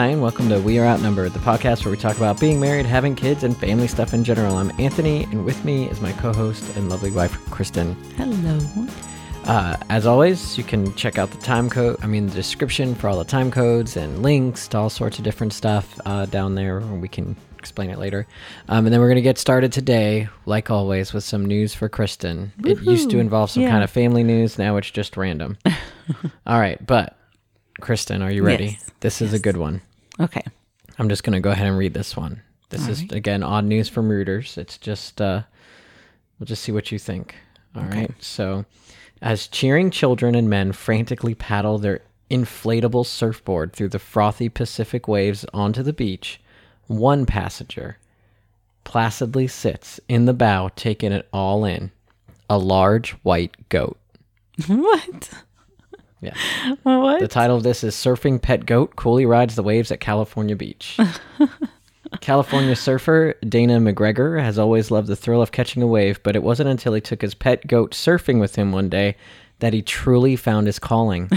Hi, and welcome to We Are Outnumbered, the podcast where we talk about being married, having kids, and family stuff in general. I'm Anthony, and with me is my co host and lovely wife, Kristin. Hello. Uh, as always, you can check out the time code, I mean, the description for all the time codes and links to all sorts of different stuff uh, down there. We can explain it later. Um, and then we're going to get started today, like always, with some news for Kristin. It used to involve some Yeah. kind of family news. Now it's just random. all right. But, Kristin, are you ready? Yes. This is a good one. Okay. I'm just going to go ahead and read this one. This All is, right. again, odd news from Reuters. It's just, uh, we'll just see what you think. All right. Okay. So, as cheering children and men frantically paddle their inflatable surfboard through the frothy Pacific waves onto the beach, one passenger placidly sits in the bow, taking it all in a large white goat. What? Yeah. What? The title of this is Surfing Pet Goat Coolly Rides the Waves at California Beach. California surfer Dana McGregor has always loved the thrill of catching a wave, but it wasn't until he took his pet goat surfing with him one day that he truly found his calling.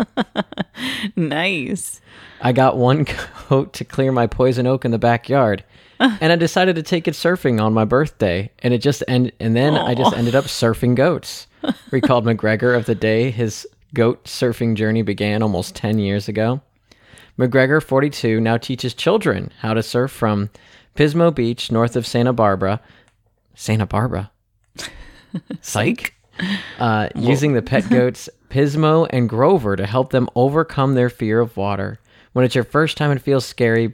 nice. I got one goat to clear my poison oak in the backyard, and I decided to take it surfing on my birthday, and it just end and then I just ended up surfing goats. Recalled McGregor of the day his goat surfing journey began almost 10 years ago. McGregor, 42, now teaches children how to surf from Pismo Beach, north of Santa Barbara. Santa Barbara? Psych. Uh, using the pet goats Pismo and Grover to help them overcome their fear of water. When it's your first time, it feels scary.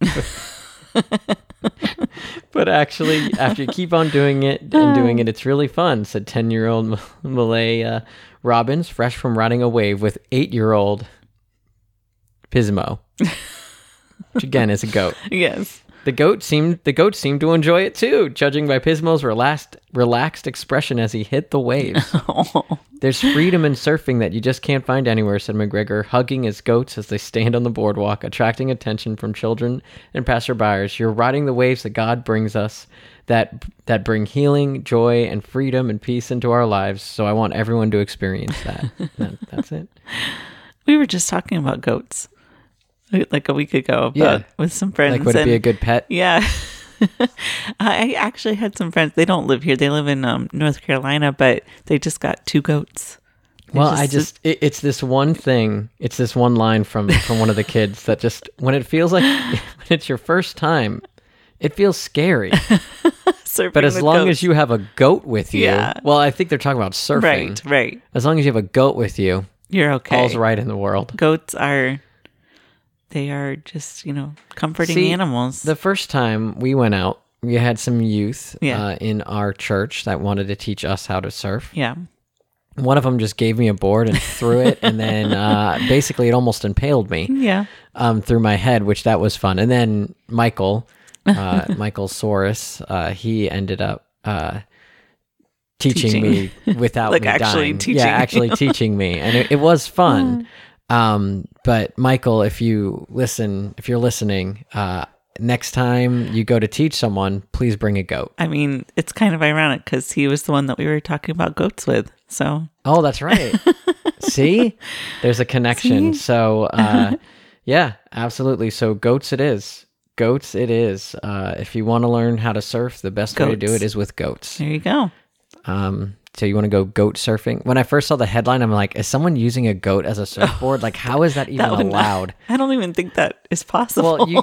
but actually, after you keep on doing it and doing it, it's really fun, said 10 year old Malay uh, Robbins, fresh from riding a wave with eight year old Pismo, which again is a goat. Yes. The goat seemed the goat seemed to enjoy it too, judging by Pismo's relaxed relaxed expression as he hit the waves. Oh. There's freedom in surfing that you just can't find anywhere, said McGregor, hugging his goats as they stand on the boardwalk, attracting attention from children and passerbyers. You're riding the waves that God brings us, that that bring healing, joy, and freedom and peace into our lives. So I want everyone to experience that. That- that's it. We were just talking about goats like a week ago about, Yeah. with some friends. Like, would it be a good pet? Yeah. I actually had some friends. They don't live here. They live in um, North Carolina, but they just got two goats. They Well, I just it, it's this one thing. It's this one line from from one of the kids that just when it feels like when it's your first time, it feels scary. Surfing But as long goats. as you have a goat with you, Yeah. well, I think they're talking about surfing. right, right, As long as you have a goat with you, you're okay. all's right in the world. Goats are, they are just you know comforting See, animals. The first time we went out, we had some youth Yeah. uh, in our church that wanted to teach us how to surf. yeah. One of them just gave me a board and threw it, and then uh, basically it almost impaled me. Yeah. um, through my head, which that was fun. And then Michael, uh, Michael Soros, uh, he ended up uh, teaching, me without Like me actually dying. teaching Yeah, actually teaching me, and it, it was fun. Um, but Michael, if you listen, if you're listening, uh, next time you go to teach someone, please bring a goat. I mean, it's kind of ironic because he was the one that we were talking about goats with. So Oh, that's right. See, there's a connection. See? So, uh, yeah, absolutely. So, goats it is. Goats it is. Uh, if you want to learn how to surf, the best way to do it is with goats. there you go. Um, so you want to go goat surfing? When I first saw the headline, I'm like, is someone using a goat as a surfboard? Like, how is that even That not- allowed? I don't even think that is possible. Well, you,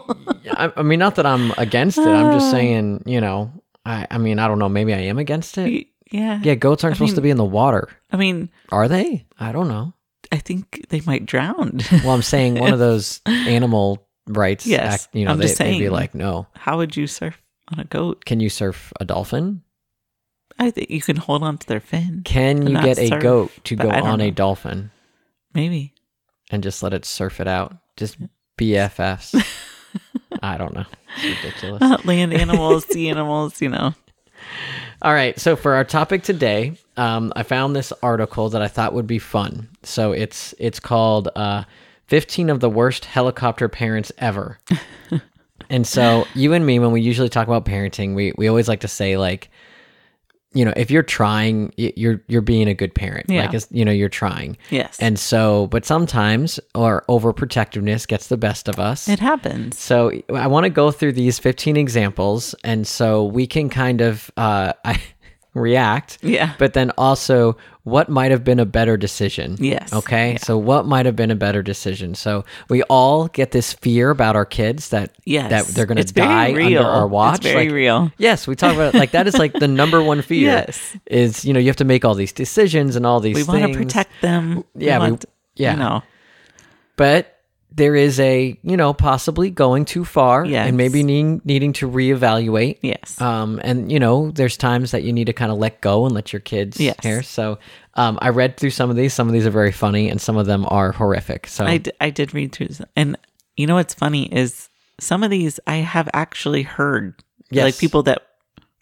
I, I mean, not that I'm against it. I'm just saying, you know, I, I mean, I don't know. Maybe I am against it. yeah. Yeah, goats aren't I supposed to be in the water, I mean, are they? I don't know. I think they might drown. Well, I'm saying one of those animal rights. Yes, act, you know, I'm they, just they'd be saying. like, no. How would you surf on a goat? Can you surf a dolphin? I think you can hold on to their fin. Can you get a surf, goat to go on a dolphin Maybe. and just let it surf it out? Just BFFs. I don't know. It's ridiculous. Uh, land animals, sea animals, you know. All right. So for our topic today, um, I found this article that I thought would be fun. So it's it's called uh, "15 of the Worst Helicopter Parents Ever." and so you and me, when we usually talk about parenting, we we always like to say like, you know, if you're trying, you're you're being a good parent. Yeah. Like, you know, you're trying. Yes. And so, but sometimes our overprotectiveness gets the best of us. it happens. So I want to go through these 15 examples, and so we can kind of uh, I, react. Yeah. But then also, what might have been a better decision? Yes. Okay. So what might have been a better decision? So we all get this fear about our kids that Yes. that they're going to die under our watch. It's very Like, real. Yes, we talk about it like that is like the number one fear. Yes. Is you know you have to make all these decisions and all these. We things. want to protect them. Yeah, we- want, yeah. You know. but there is a you know possibly going too far Yes. and maybe needing needing to reevaluate Yes. um and you know there's times that you need to kind of let go and let your kids Yes. here so um i read through some of these some of these are very funny and some of them are horrific so I, d- I did read through this. And you know what's funny is some of these I have actually heard. Yes. Like people that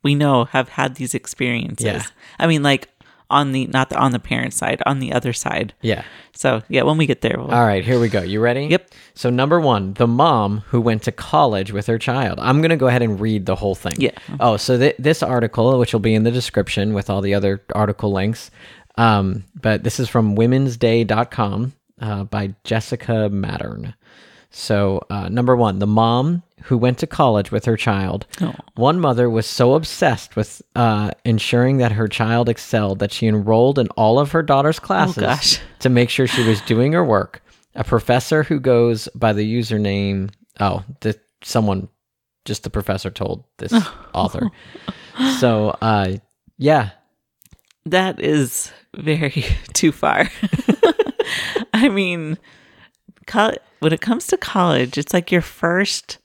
we know have had these experiences. Yeah. I mean, like on the, not the, on the parent side, on the other side. yeah So yeah, when we get there, we'll, all right here we go you ready Yep. so number one the mom who went to college with her child i'm gonna go ahead and read the whole thing Yeah. oh so th- this article which will be in the description with all the other article links um but this is from womensday.com uh, by jessica mattern So, uh, number one, the mom who went to college with her child. Oh. One mother was so obsessed with uh, ensuring that her child excelled that she enrolled in all of her daughter's classes gosh. to make sure she was doing her work. A professor who goes by the username, oh, the, someone, just the professor told this author. So, uh, yeah, that is very too far. I mean, when it comes to college, it's like your first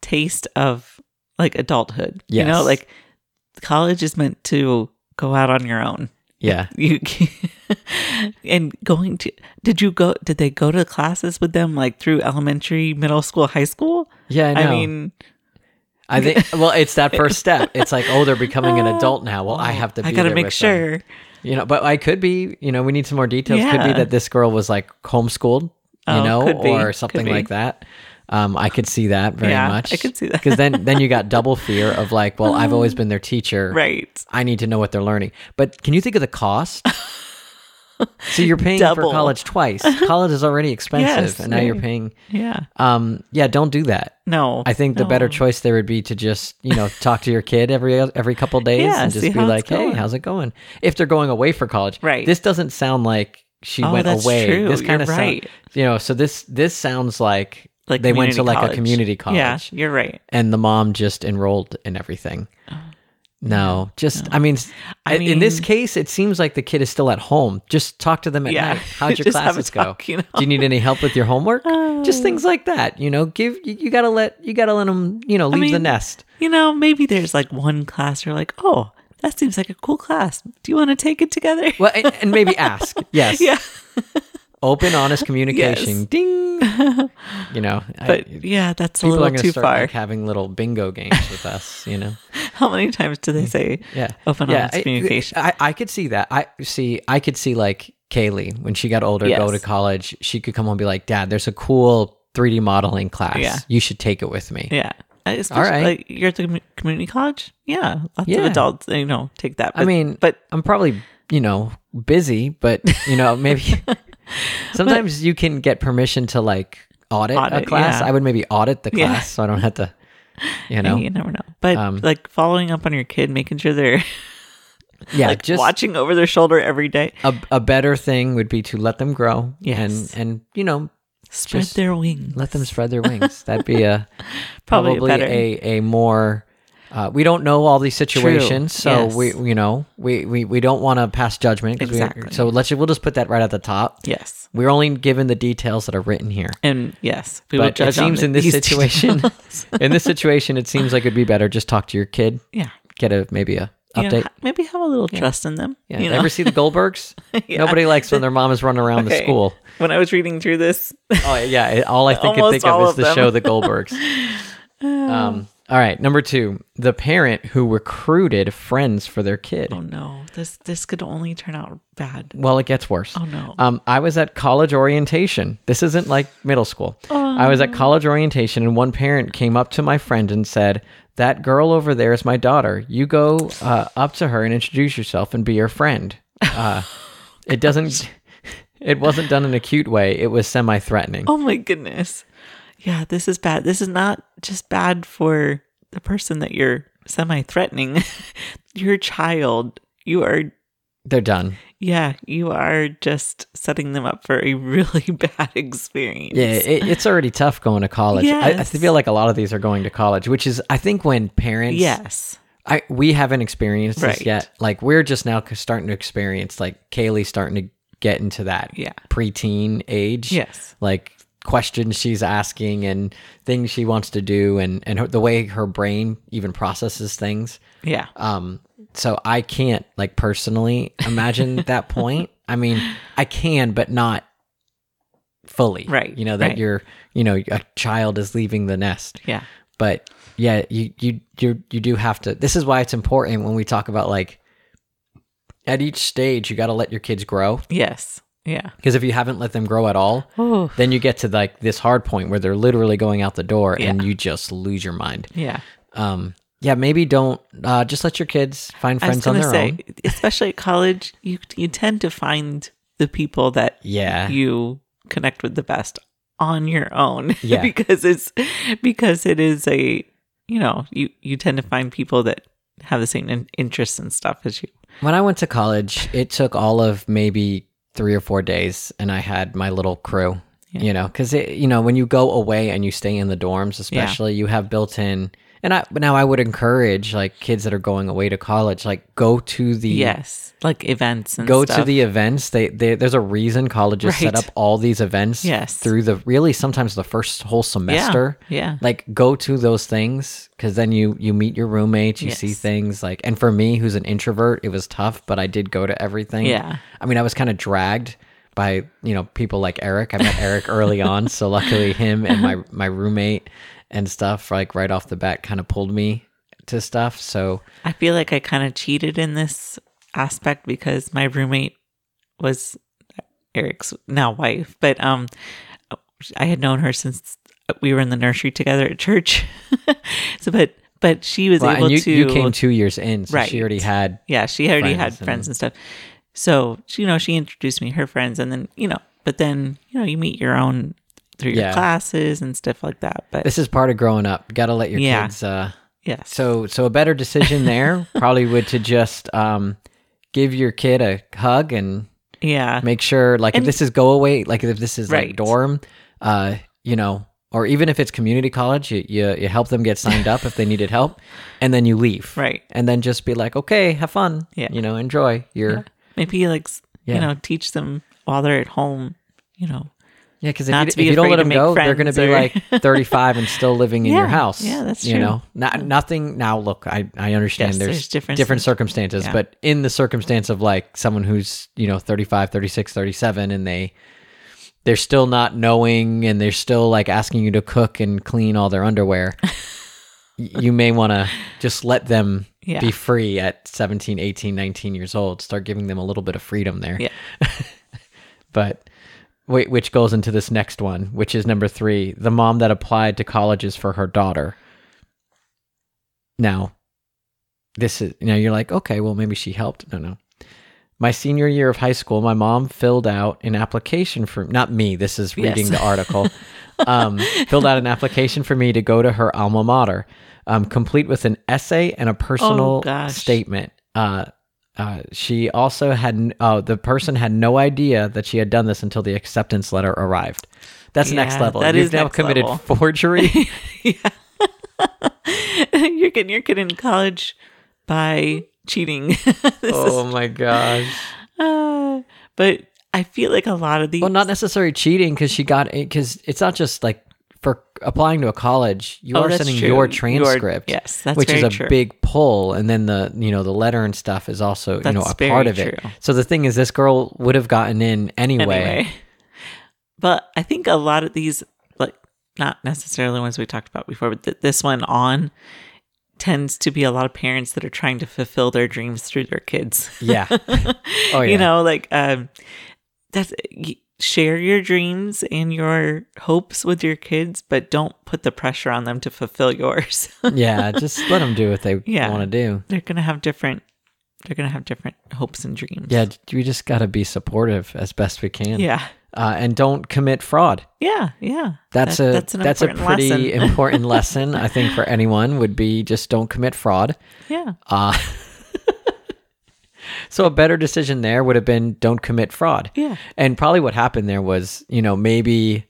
taste of like adulthood. You know, like college is meant to go out on your own. yeah. You and going to did you go did they go to classes with them like through elementary, middle school, high school? Yeah, I know. I mean, I think well, it's that first step. It's like, oh, they're becoming an adult now. Well, I oh, have to. Be I got to there make with them. sure. You know, but I could be. You know, we need some more details. Could be that this girl was like homeschooled. You Oh, know, or something like that. Um, I could see that very Yeah, much. I could see that. because then then you got double fear of like, well, I've always been their teacher. Right. I need to know what they're learning. But can you think of the cost? so you're paying for college twice. College is already expensive, Yes, and now you're paying. Yeah. Um, yeah, don't do that. No. I think the better choice there would be to just you know talk to your kid every every couple days Yeah, and just be like, hey, how's it going? If they're going away for college, Right. This doesn't sound like she Oh, went that's away. true. This kind of You're sound, right. you know. So this this sounds like like they went to community like a community college, Yeah, you're right. and the mom just enrolled in everything. Oh, no, just I mean, I in this case, it seems like the kid is still at home. Just talk to them at Yeah. night. How'd your classes go? talk, you know? Do you need any help with your homework? just things like that. You know, give you, you gotta let you gotta let them. You know, leave the mean, nest. You know, maybe there's like one class you're like, oh, that seems like a cool class. Do you want to take it together? Well, and, and maybe ask. Yes. yeah. Open, honest communication. Yes. Ding. You know, But I, yeah, that's a little too start far. like having little bingo games with us. You know. How many times do they mm. say Yeah. open yeah, honest I- communication? I, I could see that. I see. I could see like Kaylee when she got older, go to college. She could come home and be like, "Dad, there's a cool 3D modeling class. Yeah. You should take it with me." yeah. Especially, right. Like you're at the community college. Yeah, lots Yeah. of adults, you know, take that. I mean, but I'm probably you know busy, but you know maybe sometimes you can get permission to like audit, a class. yeah. I would maybe audit the Yeah. class so I don't have to, you know, you never know. But Um, like following up on your kid, making sure they're yeah, like just watching over their shoulder every day, a, a better thing would be to let them grow Yes. and and you know spread their wings. let them spread their wings. That'd be a Probably probably, better. a a more. Uh, we don't know all these situations, so yes. we you know we we, we don't want to pass judgment. Exactly. so let's we'll just put that right at the top. Yes, We're only given the details that are written here. and yes, we But it seems in this situation, in this situation, it seems like it'd be better just talk to your kid, yeah, get a maybe a You know, update. maybe have a little trust in them. Yeah. you know? Ever see the Goldbergs? Yeah. Nobody likes when their mom is running around the school. when I was reading through this, Oh yeah, all I think Almost think of is the them. show The Goldbergs. um, all right, number two, the parent who recruited friends for their kid. oh no, this this could only turn out bad. Well, it gets worse. Oh no, Um, I was at college orientation. This isn't like middle school. Oh. I was Oh. at college orientation, and one parent came up to my friend and said, that girl over there is my daughter. You go uh, up to her and introduce yourself and be her friend. Uh, it doesn't. It wasn't done in a cute way. It was semi-threatening. Oh my goodness. Yeah, this is bad. This is not just bad for the person that you're semi threatening. your child. You are, They're done. yeah, you are just setting them up for a really bad experience. Yeah, it, it's already tough going to college. I, I feel like a lot of these are going to college, which is, I think, when parents. Yes. I we haven't experienced this yet. Like we're just now starting to experience. Like Kaylee starting to get into that Yeah. preteen age. Yes. Like questions she's asking and things she wants to do, and and her, the way her brain even processes things. Yeah. Um, so I can't like personally imagine that point. I mean, I can, but not fully. Right, You know that right. you're, you know, a child is leaving the nest Yeah. but yeah you you you you do have to this is why it's important when we talk about like at each stage you got to let your kids grow Yes. Yeah. because if you haven't let them grow at all then you get to like this hard point where they're literally going out the door and you just lose your mind Yeah. um yeah maybe don't uh just let your kids find friends on their say, own especially at college, you you tend to find the people that yeah you connect with the best on your own. Yeah. because it's because it is a you know you you tend to find people that have the same in- interests and stuff as you. when i went to college it took all of maybe three or four days and i had my little crew Yeah. you know because you know when you go away and you stay in the dorms especially you have built in and i now i would encourage like kids that are going away to college like go to the Yes, like events and go to the events they, they there's a reason colleges set up all these events Yes. through the really sometimes the first whole semester yeah. yeah. like go to those things because then you you meet your roommates you see things like and for me who's an introvert it was tough but i did go to everything Yeah. i mean i was kind of dragged by you know people like eric i met eric early on so luckily him and my my roommate and stuff like right off the bat kind of pulled me to stuff so I feel like I kind of cheated in this aspect because my roommate was Eric's now wife, but um, I had known her since we were in the nursery together at church. so, but but she was well, able and you, to. you came two years in so Right. she already had yeah, she already had friends and- friends and stuff. So you know, she introduced me her friends, and then you know, but then you know, you meet your own through your Yeah. classes and stuff like that. But this is part of growing up got to let your Yeah. kids uh yeah. So so a better decision there probably would to just um give your kid a hug and yeah, make sure like if this is go away like if this is like dorm uh you know or even if it's community college you, you you help them get signed up if they needed help and then you leave Right. and then just be like okay have fun Yeah. you know enjoy your Yeah. maybe like Yeah. you know teach them while they're at home. You know, Yeah, because if, you, be if you don't let them go, they're going to be or- like 35 and still living in your house. yeah, that's true. You know, not nothing. Now, look, I I understand Yes, there's, there's different- different circumstances, yeah. but in the circumstance of like someone who's you know 35, 36, 37, and they they're still not knowing, and they're still like asking you to cook and clean all their underwear. you may want to just let them Yeah. be free at 17 18 19 years old start giving them a little bit of freedom there Yeah. but which goes into this next one, which is number three: the mom that applied to colleges for her daughter. Now, this is now you're like, okay, well maybe she helped. No, no. My senior year of high school, my mom filled out an application for not me. This is reading Yes. the article. um, filled out an application for me to go to her alma mater, um, complete with an essay and a personal Oh, statement. Uh, uh, she also had uh, the person had no idea that she had done this until the acceptance letter arrived. That's next level. that You've is now committed level. forgery. you're getting you're getting college by cheating. Oh my gosh. uh, but I feel like a lot of these. Well, not necessarily cheating because she got because it's not just like for applying to a college. You Oh, are sending true. your transcript, yes, that's which is a true. big pull, and then the you know the letter and stuff is also you know That's a part of it. true. So the thing is, this girl would have gotten in anyway. anyway. But I think a lot of these, like not necessarily ones we talked about before, but th- this one on tends to be a lot of parents that are trying to fulfill their dreams through their kids. Yeah. Oh yeah. you know, like um, that's y- share your dreams and your hopes with your kids, but don't put the pressure on them to fulfill yours. yeah, just let them do what they Yeah. want to do. they're gonna have different. They're gonna have different hopes and dreams. Yeah, we just got to be supportive as best we can. yeah, Uh, and don't commit fraud. yeah, yeah. That's That- a that's that's, a pretty lesson. important lesson I think for anyone would be just don't commit fraud. yeah, Uh, so a better decision there would have been don't commit fraud. yeah. And probably what happened there was, you know, maybe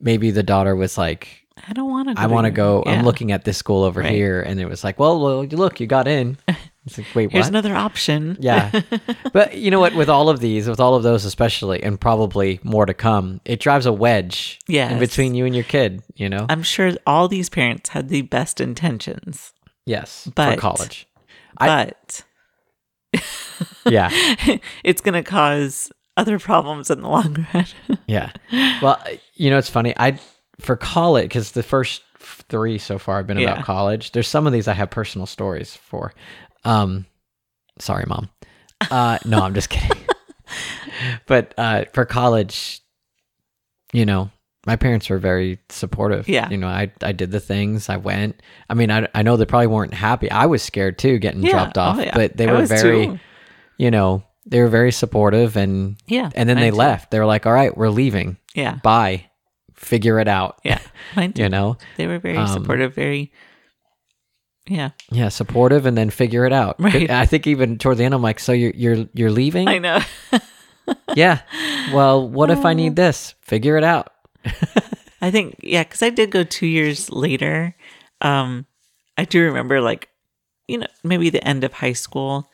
maybe the daughter was like, I don't want to. Go. I want to go. Yeah. I'm looking at this school over Right. here, and it was like, well, well, look, you got in. It's like, wait, Here's what? another option. yeah, but you know what? With all of these, with all of those, especially, and probably more to come, it drives a wedge in between you and your kid. You know, I'm sure all these parents had the best intentions, yes, but- for college. I- but Yeah, it's going to cause other problems in the long run. yeah. Well, you know, it's funny. I for college because the first three so far have been Yeah. about college. There's some of these I have personal stories for. Um, sorry, mom. Uh, no, I'm just kidding. but uh, for college, you know, my parents were very supportive. Yeah. You know, I I did the things. I went. I mean, I I know they probably weren't happy. I was scared too, getting Yeah. dropped off. Oh, yeah. But they I were very, too. You know, they were very supportive and Yeah. and then they too. left. They were like, "All right, we're leaving. Yeah. Bye. Figure it out." Yeah. You know, They were very Um, supportive, very, yeah. yeah, supportive, and then figure it out. Right. I think even toward the end, I'm like, "So you're you're you're leaving?" I know. yeah. Well, what if I need this? Figure it out. I think, yeah, because I did go two years later. Um, I do remember, like, you know, maybe the end of high school,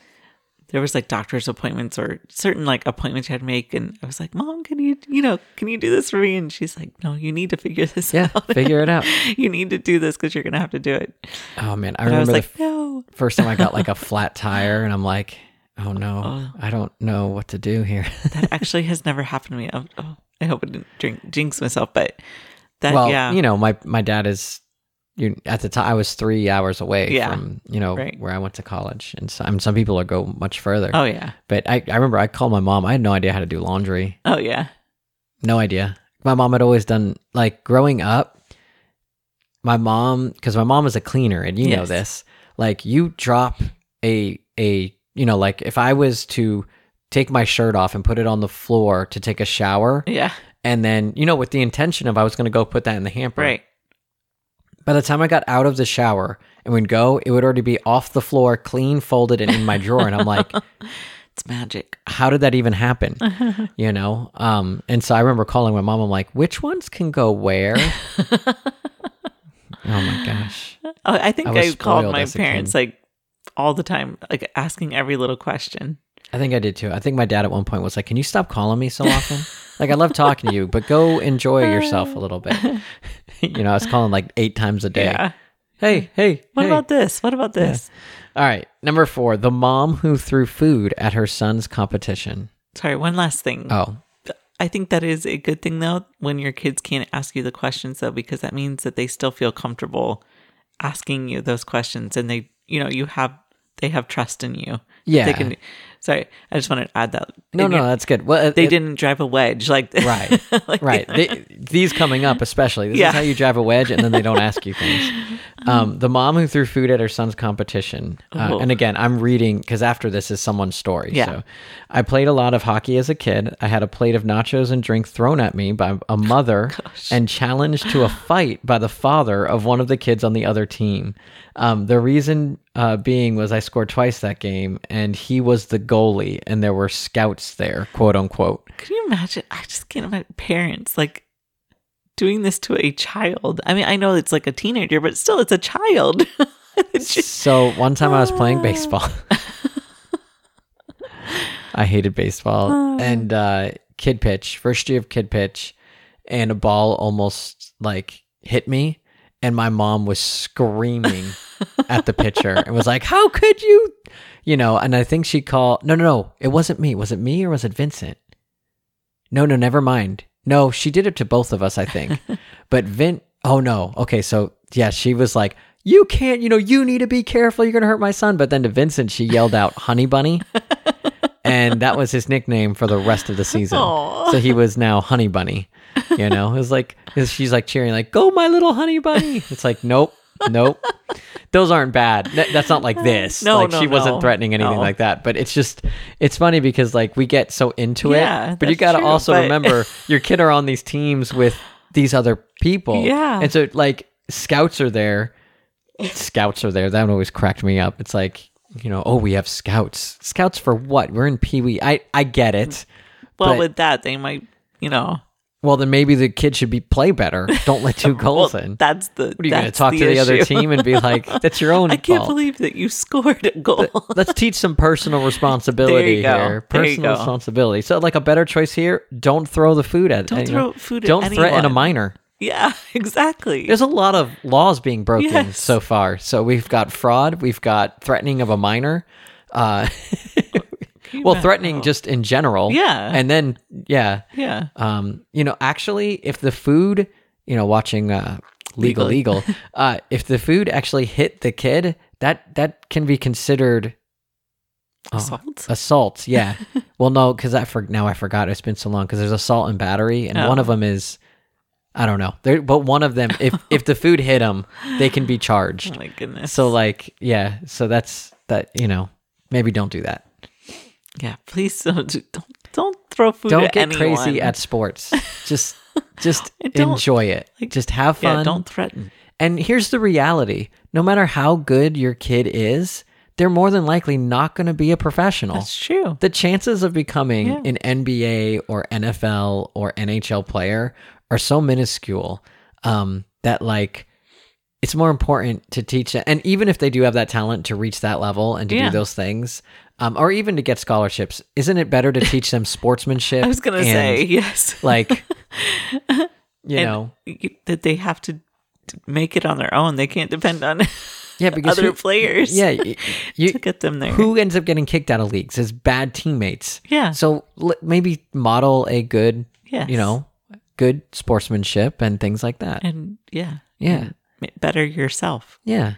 there was like doctor's appointments or certain like appointments you had to make. And I was like, Mom, can you, you know, can you do this for me? And she's like, No, you need to figure this Yeah, out. figure it out. you need to do this because you're going to have to do it. Oh man, I But I was remember like, the No. first time I got like a flat tire, and I'm like, "Oh no, Oh. I don't know what to do here." That actually has never happened to me. Oh, oh, I hope I didn't drink, jinx myself, but that, well, yeah. you know, my my dad is. You, at the time, I was three hours away Yeah. from you know Right. where I went to college, and some some people are go much further. oh, yeah. But I, I remember I called my mom. I had no idea how to do laundry. Oh, yeah. No idea. My mom had always done like growing up. My mom, because my mom was a cleaner, and you know this. Like you drop a a you know like if I was to take my shirt off and put it on the floor to take a shower, Yeah. and then you know with the intention of I was going to go put that in the hamper. Right. By the time I got out of the shower and would go, it would already be off the floor, clean, folded, and in my drawer. And I'm like, It's magic. how did that even happen? you know? Um, and so I remember calling my mom. I'm like, which ones can go where? oh my gosh. I think I I, called my parents like all the time, like asking every little question. I think I did too. I think my dad at one point was like, can you stop calling me so often? like, I love talking to you, but go enjoy yourself a little bit. you know, I was calling like eight times a day. Yeah. Hey, hey. What hey. about this? What about this? All right. Number four, the mom who threw food at her son's competition. Sorry, one last thing. Oh, I think that is a good thing though when your kids can't ask you the questions though because that means that they still feel comfortable asking you those questions and they you know you have they have trust in you. Yeah. They can Sorry, I just wanted to add that. no, no, that's good. Well, They it- didn't drive a wedge like Right, like- right. They, these coming up, especially. This Yeah. is how you drive a wedge, and then they don't ask you things. Um, the mom who threw food at her son's competition. Uh, Oh. and again, I'm reading because after this is someone's story. Yeah. So I played a lot of hockey as a kid. I had a plate of nachos and drink thrown at me by a mother and challenged to a fight by the father of one of the kids on the other team. Um, the reason uh, being was I scored twice that game, and he was the goalie, and there were scouts there, quote unquote. Can you imagine? I just can't imagine parents like doing this to a child. I mean, I know it's like a teenager, but still, it's a child. It's just- So one time I was playing baseball. I hated baseball and uh, kid pitch, first year of kid pitch, and a ball almost like hit me, and my mom was screaming at the pitcher and was like, "How could you?" You know, and I think she called. No, no, no, it wasn't me. Was it me or was it Vincent? No, no, never mind. No, she did it to both of us, I think. but Vin, oh no. Okay, so yeah, she was like, "You can't, you know, you need to be careful. You're gonna hurt my son." But then to Vincent, she yelled out, "Honey bunny," and that was his nickname for the rest of the season. Aw. So he was now Honey Bunny. You know, it was like she's like cheering, like "Go, my little Honey Bunny!" It's like, nope, nope. Those aren't bad. That's not like this. No, like no, she wasn't threatening anything no. like that. But it's just, it's funny because like we get so into Yeah, it, but you got to true, also but- remember your kid are on these teams with these other people. Yeah. and so like scouts are there. Scouts are there. That one always cracked me up. It's like you know, oh, we have scouts. Scouts for what? We're in Pee Wee. I I get it. Well, But- with that, they might, you know. Well, then maybe the kid should be play better. Don't let two goals well, in. That's the. What are you going to talk to the other team and be like, "That's your own I can't fault"? believe that you scored a goal. Let's teach some personal responsibility here. Personal responsibility. So, like a better choice here: don't throw the food at. Don't throw food at Don't threaten a minor. yeah, exactly. There's a lot of laws being broken Yes. so far. So we've got fraud. We've got threatening of a minor. Uh, well, threatening just in general. Yeah. And then, yeah, Yeah. um, you know, actually, if the food, you know, watching uh, Legal Legal. Uh, if the food actually hit the kid, that that can be considered oh, Assault. assault. Yeah. well, no, because I for now I forgot. It's been so long because there's assault and battery, and one Oh. of them is. I don't know. There, but one of them, if if the food hit them, they can be charged. Oh charged. my goodness. So like, yeah. So that's that. You know, maybe don't do that. Yeah, please don't do- don't don't throw food don't get anyone. crazy at sports. Just just enjoy it. like, just have fun. Yeah, don't threaten. And here's the reality: no matter how good your kid is, they're more than likely not going to be a professional. That's true. the chances of becoming Yeah. an NBA or NFL or NHL player are so minuscule um, that like it's more important to teach it. And even if they do have that talent to reach that level and to Yeah. do those things, um, or even to get scholarships, isn't it better to teach them sportsmanship? I was gonna say yes. like, you know, that they have to to make it on their own. They can't depend on yeah, because other who- players. yeah, you, to get them there. who ends up getting kicked out of leagues is bad teammates. Yeah. So l- maybe model a good, Yes. you know, good sportsmanship and things like that. and yeah, Yeah. better yourself. Yeah.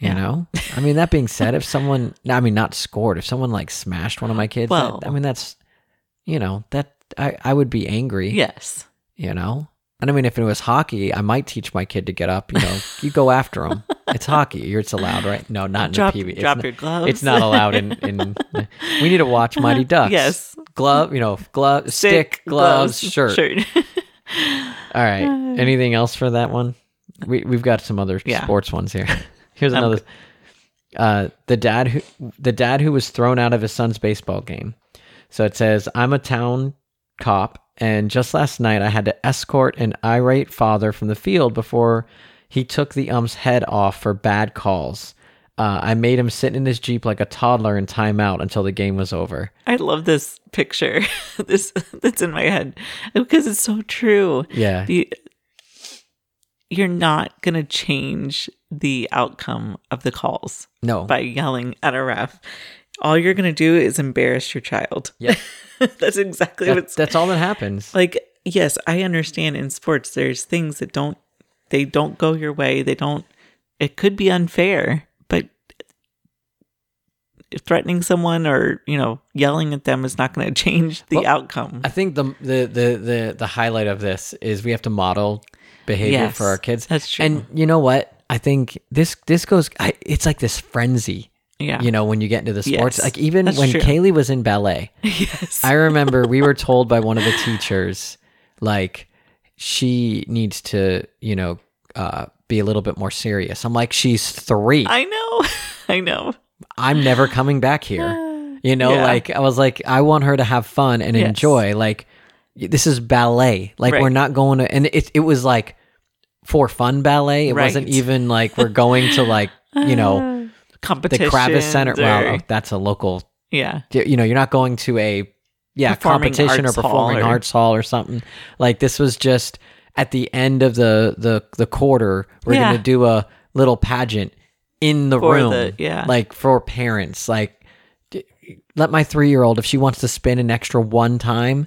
You Yeah. know, I mean, that being said, if someone, I mean, not scored, if someone like smashed one of my kids, that- I mean, that's, you know, that I, I would be angry, Yes. you know? And I mean, if it was hockey, I might teach my kid to get up, you know, you go after him. It's hockey. It's allowed, right? No, not Drop, in the PB. It's drop not- your gloves. It's not allowed in, in, we need to watch Mighty Ducks. Yes. Glove, you know, glove, stick, gloves, shirt. All right. Anything else for that one? We we've got some other Yeah. sports ones here. Here's another. Uh, the dad who the dad who was thrown out of his son's baseball game. So it says, "I'm a town cop, and just last night I had to escort an irate father from the field before he took the ump's head off for bad calls. Uh, I made him sit in his jeep like a toddler in timeout until the game was over. I love this picture. this that's in my head because it's so true. Yeah, You, you're not gonna change the outcome of the calls no, by yelling at a ref. All you're gonna do is embarrass your child. Yeah. that's exactly That- what's that's all that happens. like. Yes, I understand in sports there's things that don't they don't go your way. They don't. It could be unfair, but threatening someone or you know yelling at them is not going to change the Well, outcome. I think the, the the the the highlight of this is we have to model behavior Yes, for our kids. that's true. And you know what? I think this this goes. I, it's like this frenzy. yeah. You know, when you get into the sports, Yes, like even when true. Kaylee was in ballet, yes. I remember we were told by one of the teachers, like she needs to, you know, uh, be a little bit more serious. I'm like, she's three. I know. I know. I'm never coming back here. You know, Yeah. like I was like, I want her to have fun and Yes. enjoy. Like this is ballet. Like we're not going to, and it it was like for fun ballet. It wasn't even like we're going to like you know competition. the. Kravis Center. Well, that's a local. yeah. You know, you're not going to a yeah Performing competition or arts hall performing or- arts hall or something. Like this was just at the end of the the the quarter. We're Yeah. gonna do a little pageant in the For room. the- yeah. like for parents. Like d- let my three year old if she wants to spin an extra one time,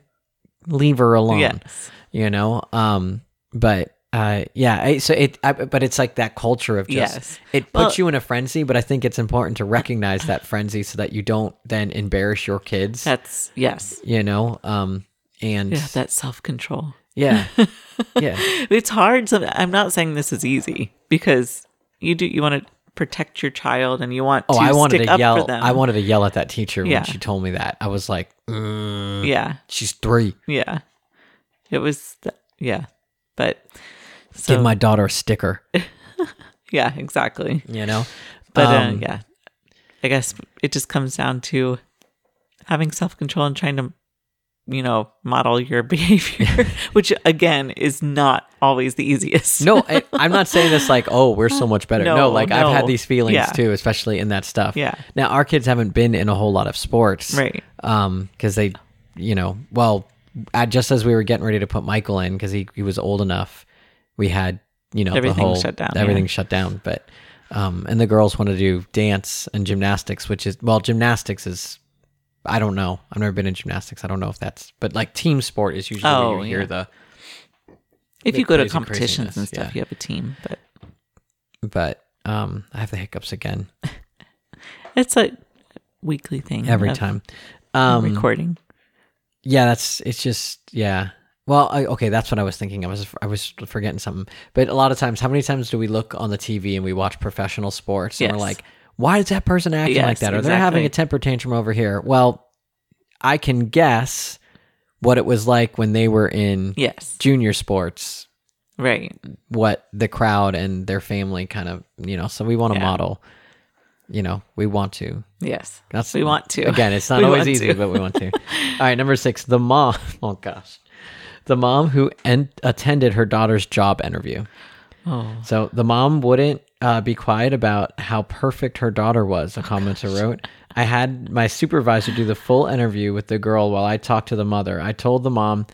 leave her alone. Yes. You know. Um. But Uh, yeah. I, so it, I, but it's like that culture of just Yes. it puts Well- you in a frenzy. But I think it's important to recognize that frenzy so that you don't then embarrass your kids. That's yes. you know, um, and Yeah, that self control. yeah, yeah, It's hard. So I'm not saying this is easy because you do you want to protect your child and you want Oh, to I wanted stick to up yell. I wanted to yell at that teacher Yeah. when she told me that. I was like, mm, yeah, she's three. yeah. It was th- yeah, but so Give my daughter a sticker. yeah, exactly. You know, But uh, Um, yeah, I guess it just comes down to having self control and trying to, you know, model your behavior, which again is not always the easiest. no, I, I'm not saying this like, oh, we're so much better. No, No, like I've had these feelings Yeah. too, especially in that stuff. Yeah. Now our kids haven't been in a whole lot of sports, Right. Um, because they, you know, well, at, just as we were getting ready to put Michael in, because he he was old enough, we had you know Everything the whole shut down, everything yeah. shut down. But um, and the girls want to do dance and gymnastics, which is well, gymnastics is. I don't know. I've never been in gymnastics. I don't know if that's, but like team sport is usually Oh, where you hear yeah. the if you go to competitions and stuff, yeah. you have a team, but but um I have the hiccups again it's a weekly thing every time. Um recording. yeah, that's it's just yeah. Well, I, okay, that's what I was thinking. I was I was forgetting something. But a lot of times, how many times do we look on the TV and we watch professional sports and we're like, why is that person acting like that? Or they're having a temper tantrum over here. Well, I can guess what it was like when they were in Yes, junior sports, right. what the crowd and their family kind of, you know, so we want to Yeah. model, you know, we want to. Yes, That's we want to. Again, it's not always easy, to. but we want to. All right, number six, the mom. Oh gosh, the mom who en- attended her daughter's job interview. Oh, So the mom wouldn't uh, be quiet about how perfect her daughter was. A commenter wrote, "I had my supervisor do the full interview with the girl while I talked to the mother. I told the mom."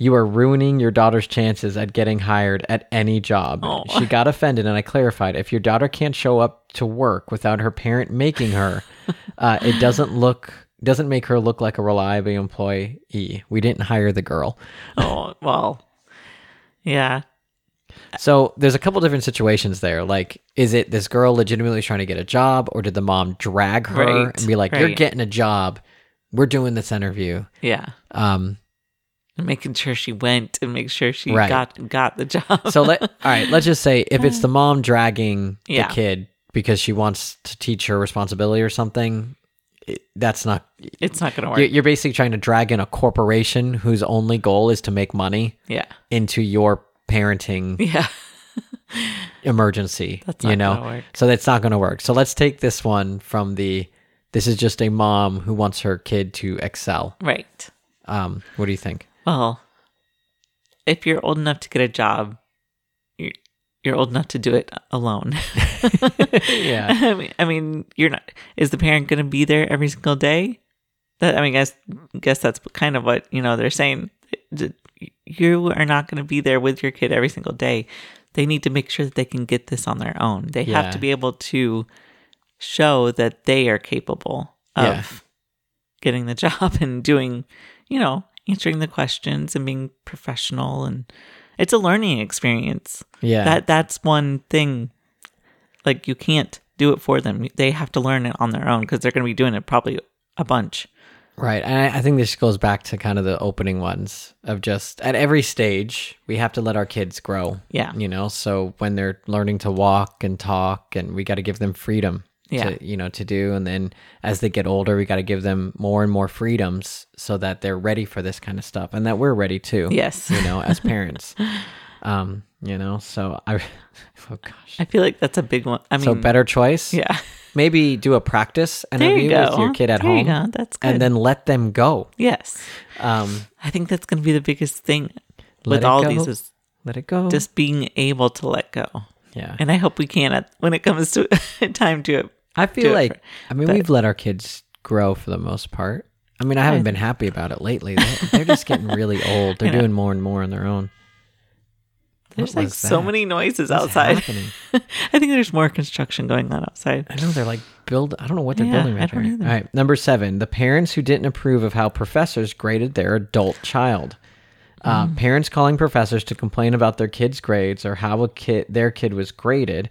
You are ruining your daughter's chances at getting hired at any job. Oh. She got offended, and I clarified if your daughter can't show up to work without her parent making her, uh, it doesn't look doesn't make her look like a reliable employee. We didn't hire the girl. oh, well, yeah, So there's a couple different situations there. Like, is it this girl legitimately trying to get a job, or did the mom drag her Right, and be like, "You're getting a job. We're doing this interview." yeah. Um, And making sure she went and make sure she Right. got got the job. so let all right. Let's just say if it's the mom dragging Yeah. the kid because she wants to teach her responsibility or something, it, that's not. it's not going to work. You're, you're basically trying to drag in a corporation whose only goal is to make money yeah, into your parenting yeah. emergency. That's you not know, gonna work. so that's not going to work. So let's take this one from the. This is just a mom who wants her kid to excel. Right. Um, what do you think? Well, if you're old enough to get a job, you're, old enough to do it alone. Yeah. I mean, I mean, you're not. Is the parent going to be there every single day? That I mean, guess guess that's kind of what you know they're saying. You are not going to be there with your kid every single day. They need to make sure that they can get this on their own. They Yeah. have to be able to show that they are capable of Yeah. getting the job and doing, you know, answering the questions and being professional and it's a learning experience. Yeah. That that's one thing like you can't do it for them. They have to learn it on their own because they're going to be doing it probably a bunch. Right. And I, I think this goes back to kind of the opening ones of just at every stage, we have to let our kids grow. Yeah. You know, so when they're learning to walk and talk, and we got to give them freedom Yeah. to, you know, to do. And then as they get older, we got to give them more and more freedoms so that they're ready for this kind of stuff and that we're ready too. Yes. You know, as parents. um, you know, so I, oh gosh. I feel like that's a big one. I mean, So better choice. yeah. Maybe do a practice There you interview with your kid at there home. You. That's good. And then let them go. yes, Um, I think that's going to be the biggest thing with all go. these is let it go. just being able to let go. yeah. And I hope we can at, when it comes to time to it. I feel like for- I mean but- we've let our kids grow for the most part. I mean I haven't been happy about it lately. They're, they're just getting really old. They're doing more and more on their own. There's What like so many noises What's outside. I think there's more construction going on outside. I know they're like build. I don't know what they're Yeah, building right don't there. either. All right, number seven: the parents who didn't approve of how professors graded their adult child. Uh, Parents calling professors to complain about their kids' grades or how a kid their kid was graded.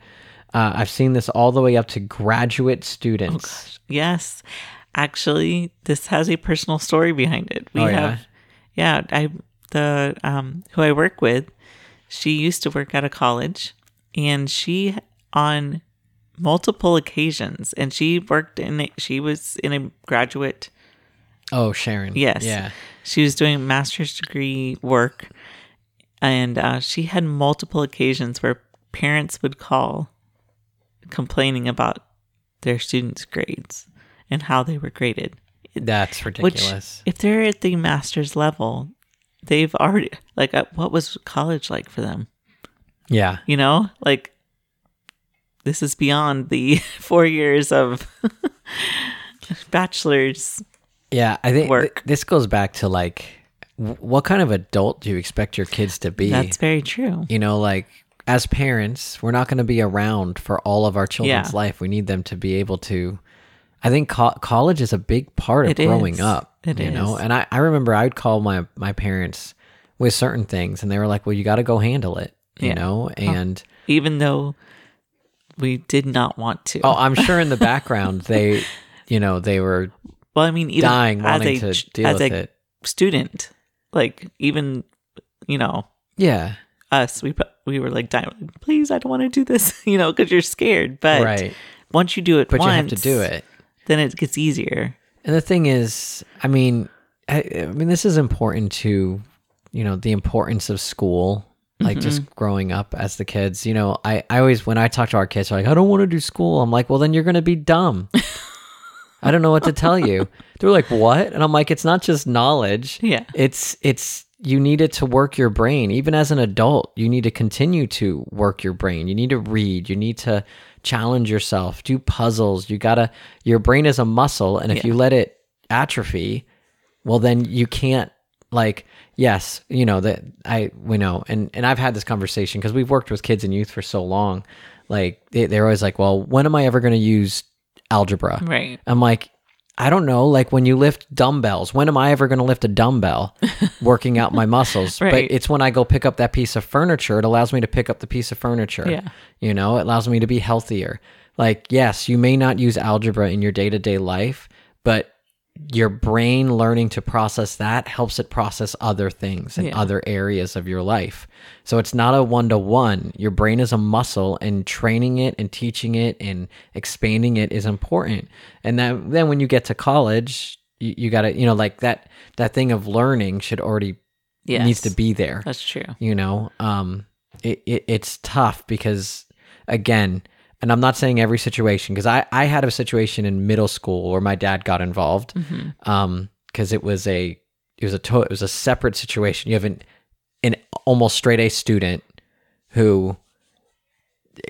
Uh, I've seen this all the way up to graduate students. Yes. Actually, this has a personal story behind it. We Oh, yeah? have yeah, I the um who I work with, she used to work at a college and she on multiple occasions and she worked in a, she was in a graduate oh, Sharon. Yes. Yeah. She was doing master's degree work, and uh, she had multiple occasions where parents would call complaining about their students' grades and how they were graded. That's Which, ridiculous. if they're at the master's level, they've already, like, uh, what was college like for them? yeah. You know, like, this is beyond the four years of bachelor's. Yeah. I think th- this goes back to like, w- what kind of adult do you expect your kids to be? That's very true. you know, like as parents, we're not going to be around for all of our children's Yeah. life. We need them to be able to. I think co- college is a big part of It growing is. up. It you know, and I, I remember I would call my my parents with certain things, and they were like, "Well, you got to go handle it," you Yeah. know. Uh-huh. And Even though we did not want to. oh, I'm sure in the background they, you know, they were Well, I mean, even dying wanting a, to deal as with a it. student, like even you know Yeah, us, we we were like dying. Please, I don't want to do this, you know, because you're scared. But right. once you do it, But once, you have to do it. Then it gets easier. And the thing is, I mean, I, I mean, this is important to, you know, the importance of school, like just Mm-hmm. growing up as the kids. You know, I, I always, when I talk to our kids, they're like, I don't want to do school. I'm like, well, then you're going to be dumb. I don't know what to tell you. They're like, what? And I'm like, it's not just knowledge. Yeah. It's, it's, you need it to work your brain. Even as an adult, you need to continue to work your brain. You need to read. You need to challenge yourself, do puzzles. You gotta, your brain is a muscle. And if Yeah. you let it atrophy, well, then you can't, like, yes, you know, that I, we know. And, and I've had this conversation because we've worked with kids and youth for so long. Like, they, they're always like, well, when am I ever going to use algebra? Right. I'm like, I don't know. Like when you lift dumbbells, when am I ever going to lift a dumbbell working out my muscles? Right. But it's when I go pick up that piece of furniture, it allows me to pick up the piece of furniture. Yeah. You know, it allows me to be healthier. Like, yes, you may not use algebra in your day to day life, but your brain learning to process that helps it process other things and Yeah. other areas of your life. So it's not a one to one. Your brain is a muscle, and training it and teaching it and expanding it is important. And then then when you get to college, you, you got to you know like that that thing of learning should already Yes. needs to be there That's true. you know um it, it it's tough because again and i'm not saying every situation because i i had a situation in middle school where my dad got involved um because it was a it was a to- it was a separate situation. You have an an almost straight a student who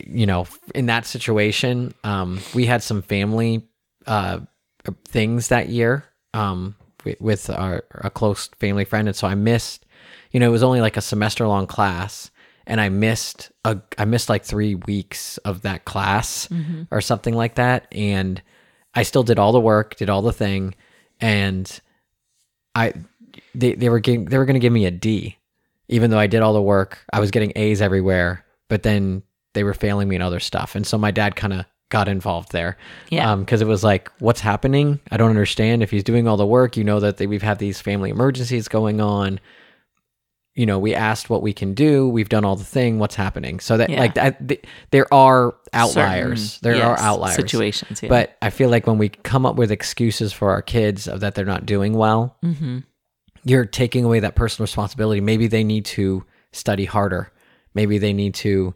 you know in that situation um we had some family uh things that year um wi- with our a close family friend. And so i missed you know it was only like a semester long class and i missed a i missed like 3 weeks of that class mm-hmm. or something like that and i still did all the work did all the thing and i they, they were getting, they were going to give me a d even though i did all the work. I was getting a's everywhere but then they were failing me in other stuff and so my dad kind of got involved there. Yeah. Um, because it was like what's happening? I don't understand. If he's doing all the work you know that they, we've had these family emergencies going on you know we asked what we can do we've done all the thing what's happening so that Yeah. like that th- there are outliers Certain, there are yes, outliers situations. Yeah. but i feel like when we come up with excuses for our kids of that they're not doing well Mhm. you're taking away that personal responsibility. Maybe they need to study harder. Maybe they need to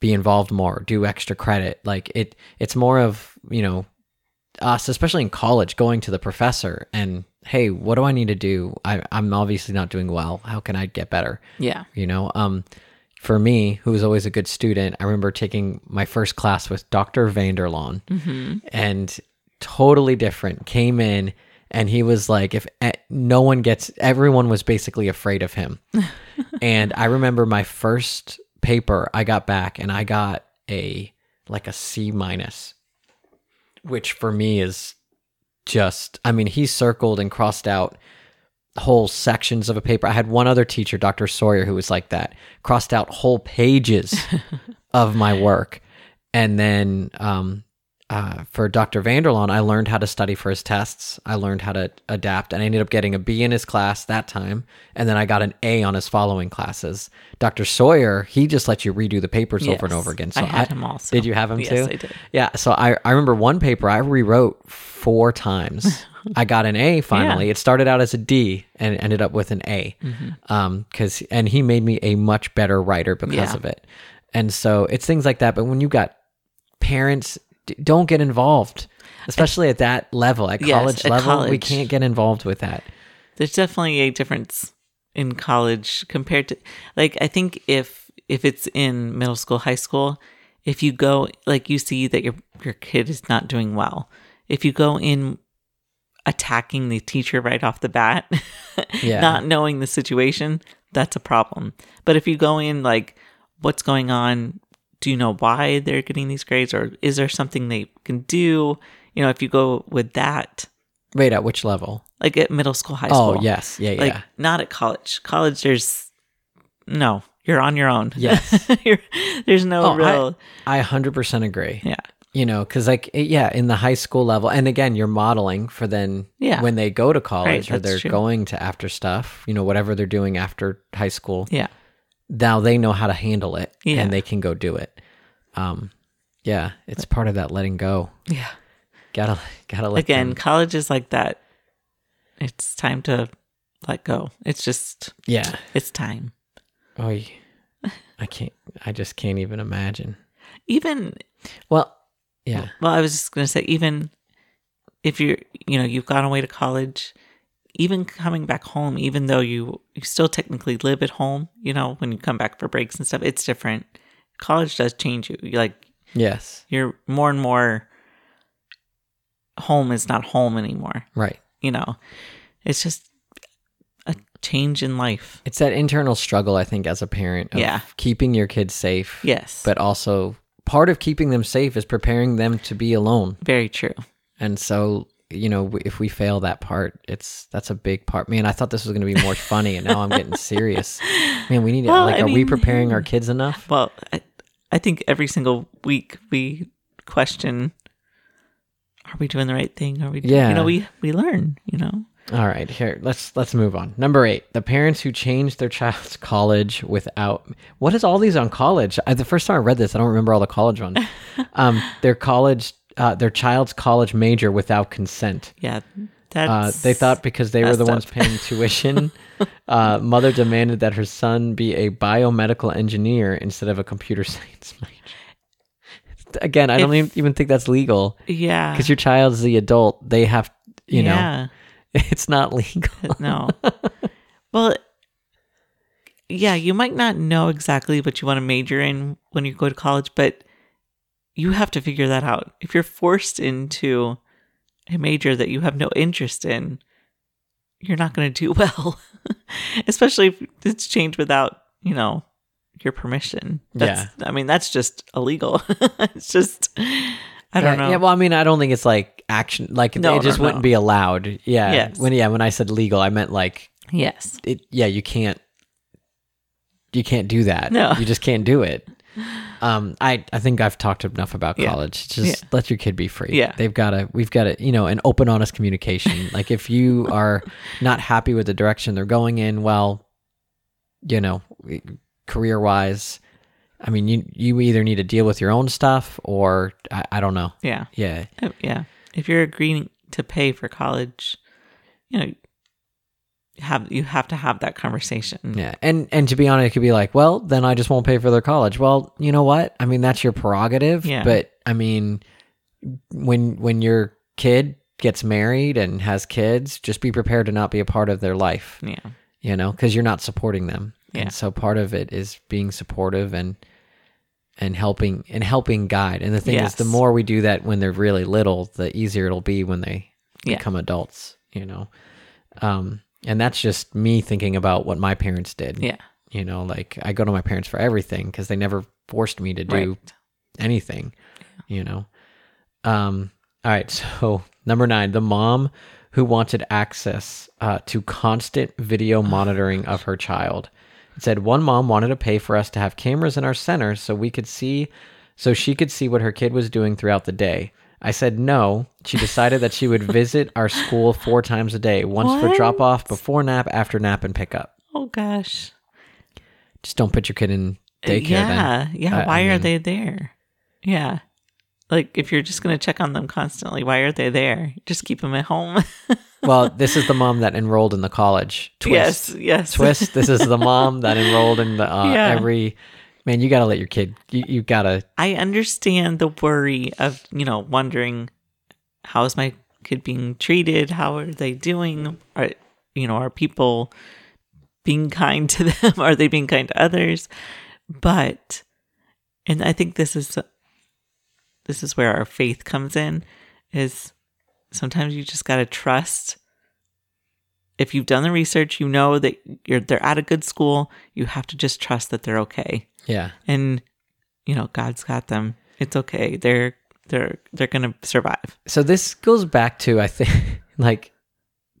be involved more, do extra credit. Like it it's more of, you know, us, especially in college, going to the professor and, hey, what do I need to do? I, I'm obviously not doing well. How can I get better? yeah. You know, um, for me, who was always a good student, I remember taking my first class with Dr. Vanderlaan and totally different. Came in and he was like, if no one gets, everyone was basically afraid of him. and I remember my first paper, I got back and I got a like a C minus, which for me is just, I mean, he circled and crossed out whole sections of a paper. I had one other teacher, Dr. Sawyer, who was like that, crossed out whole pages of my work. And then um, uh, for Dr. Vanderlaan, I learned how to study for his tests. I learned how to adapt, and I ended up getting a B in his class that time. And then I got an A on his following classes. Dr. Sawyer, he just let you redo the papers over and over again. I had him also. Did you have him Yes, too? I did. Yeah. So I, I remember one paper I rewrote four times. I got an A finally. It started out as a D and ended up with an A. Um, cause, and he made me a much better writer because Yeah. of it. And so it's things like that. But when you got parents, d- don't get involved, especially at that level, at Yes, college at level. We can't get involved with that. there's definitely a difference in college compared to like I think if if it's in middle school, high school, if you go like you see that your your kid is not doing well, if you go in attacking the teacher right off the bat, Yeah. not knowing the situation, that's a problem. But if you go in like what's going on, do you know why they're getting these grades or is there something they can do? You know, if you go with that, Wait, at which level? like at middle school, high oh, school. Oh, yes. Yeah. Like yeah. not at college. College, there's no. You're on your own. Yes. There's no Oh, real. I 100% agree. yeah. you know because like eh, yeah in the high school level and again you're modeling for then Yeah. when they go to college Right, or they're true. going to after stuff you know whatever they're doing after high school Yeah. Now they know how to handle it Yeah. and they can go do it um yeah it's part of that letting go Yeah. gotta gotta let Again, them- college is like that. It's time to let go. It's just, yeah it's time. oh i can't i just can't even imagine Even, well yeah well, I was just going to say, even if you're, you know, you've gone away to college, even coming back home, even though you, you still technically live at home, you know, when you come back for breaks and stuff, it's different. College does change you. You like, yes you're more and more home is not home anymore right you know it's just a change in life it's that internal struggle i think as a parent of Yeah. keeping your kids safe yes but also part of keeping them safe is preparing them to be alone. very true And so, you know, if we fail that part, it's that's a big part. Man, I thought this was going to be more funny, and now I'm getting serious. Man, we need to Well, like, I are we preparing our kids enough? well I, I think every single week we question are we doing the right thing are we Yeah. you know we we learn you know All right, here let's let's move on. Number eight: the parents who changed their child's college without. What is all these on college? I, the first time I read this, I don't remember all the college ones. um, their college, uh, their child's college major without consent. yeah Uh, they thought because they were the ones paying tuition, uh, mother demanded that her son be a biomedical engineer instead of a computer science major. Again, I don't even, even think that's legal yeah because your child's the adult. They have, you know, it's not legal. no. well, yeah, you might not know exactly what you want to major in when you go to college, but you have to figure that out. If you're forced into a major that you have no interest in, you're not going to do well, especially if it's changed without, you know, your permission. That's, I mean, that's just illegal. it's just, I don't yeah, know. Yeah, well, I mean, I don't think it's like action. Like No, it just no, wouldn't no. be allowed. Yeah. Yes. When yeah, when I said legal, I meant like yes. it. Yeah, you can't. You can't do that. No. you just can't do it. Um, I I think I've talked enough about Yeah. college. Just Yeah. let your kid be free. Yeah. they've got to. We've got to. You know, an open, honest communication. like if you are not happy with the direction they're going in, well, you know, career wise, I mean, you you either need to deal with your own stuff or I, I don't know. Yeah. Yeah, Uh, yeah if you're agreeing to pay for college you know have you have to have that conversation Yeah, and and to be honest, it could be like, well, then I just won't pay for their college. Well, you know what? I mean, that's your prerogative. Yeah. But I mean, when when your kid gets married and has kids, just be prepared to not be a part of their life. yeah You know, because you're not supporting them. Yeah. And so part of it is being supportive and and helping and helping guide. And the thing is, the more we do that when they're really little, the easier it'll be when they Yeah. become adults. You know. Um, and that's just me thinking about what my parents did. yeah You know, like I go to my parents for everything because they never forced me to do right anything, you know. Um, All right, so number nine, the mom who wanted access uh, to constant video monitoring of her child. It said one mom wanted to pay for us to have cameras in our center so we could see, so she could see what her kid was doing throughout the day. I said no. She decided that she would visit our school four times a day, once for drop off, before nap, after nap, and pickup. Oh gosh. Just don't put your kid in daycare. yeah, then. yeah. I- I why are they there? Yeah. Like if you're just gonna check on them constantly, why are they there? Just keep them at home. Well, this is the mom that enrolled in the college. Twist. yes, yes. twist. This is the mom that enrolled in the uh, Yeah. every. Man, you gotta let your kid. You, you gotta. I understand the worry of you know wondering how is my kid being treated? How are they doing? Are you know are people being kind to them? Are they being kind to others? But and I think this is this is where our faith comes in is sometimes you just got to trust if you've done the research you know that you're they're at a good school you have to just trust that they're okay Yeah, and you know god's got them it's okay they're they're they're gonna survive so this goes back to I think like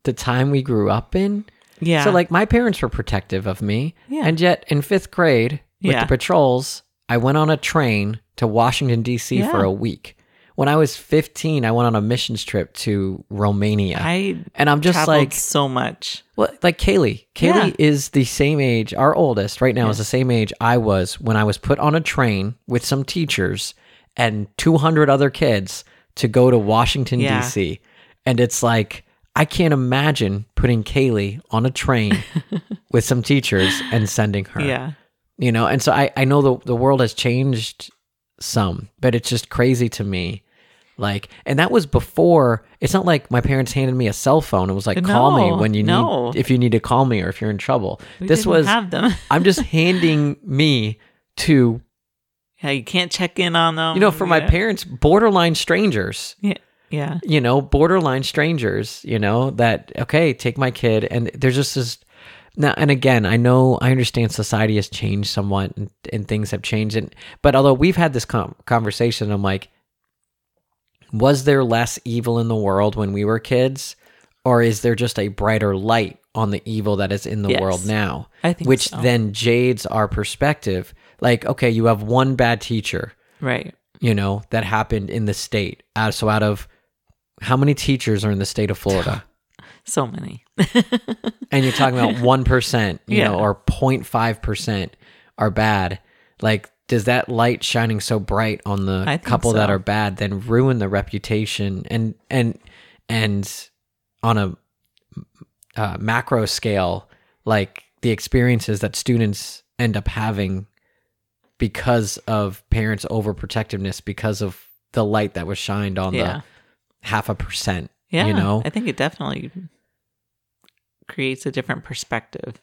the time we grew up in. yeah So like my parents were protective of me, Yeah. and yet in fifth grade with Yeah. the patrols, I went on a train to Washington D.C. for a week. When I was 15, I went on a missions trip to Romania, i and I'm just like, so much Well, like Kaylee. Kaylee Yeah. is the same age. Our oldest right now is the same age I was when I was put on a train with some teachers and 200 other kids to go to Washington Yeah. D.C. And it's like I can't imagine putting Kaylee on a train with some teachers and sending her. yeah You know, and so I I know the the world has changed some, but it's just crazy to me. Like, and that was before. It's not like my parents handed me a cell phone. It was like, call me when you no. need, if you need to call me or if you're in trouble. we this was, I'm just handing me to, yeah you can't check in on them you know, for my parents, borderline strangers. yeah yeah You know, borderline strangers. You know that okay, take my kid, and there's just this. Now and again, I know I understand society has changed somewhat, and, and things have changed. And but although we've had this com- conversation, I'm like, was there less evil in the world when we were kids, or is there just a brighter light on the evil that is in the Yes. world now? I think which so. then jades our perspective. Like, okay, you have one bad teacher, right you know, that happened in the state. Uh, so out of how many teachers are in the state of Florida? so many and you're talking about 1%, you Yeah. know, or 0.5% are bad. Like, does that light shining so bright on the couple that are bad then ruin the reputation and and and on a uh, macro scale, like the experiences that students end up having because of parents' overprotectiveness, because of the light that was shined on yeah. the half a percent. yeah you know, i think it definitely creates a different perspective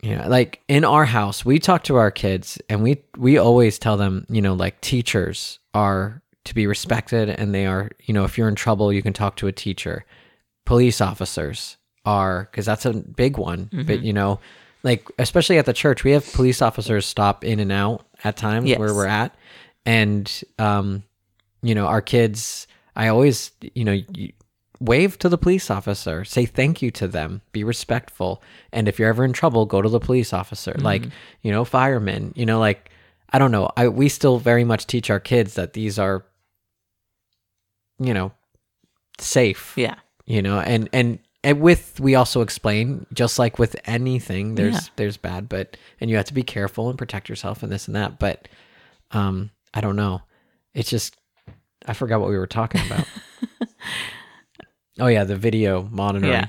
Yeah, like in our house, we talk to our kids and we we always tell them, you know, like teachers are to be respected and they are, you know, if you're in trouble, you can talk to a teacher. Police officers are cuz that's a big one, but you know, like especially at the church, we have police officers stop in and out at times Yes. where we're at and um you know, our kids I always, you know, you, wave to the police officer say thank you to them be respectful and if you're ever in trouble go to the police officer. Like you know firemen you know like i don't know i we still very much teach our kids that these are you know safe. Yeah. You know and and and with we also explain just like with anything there's Yeah. there's bad but and you have to be careful and protect yourself and this and that but um i don't know. It's just i forgot what we were talking about oh yeah the video monitoring. Yeah.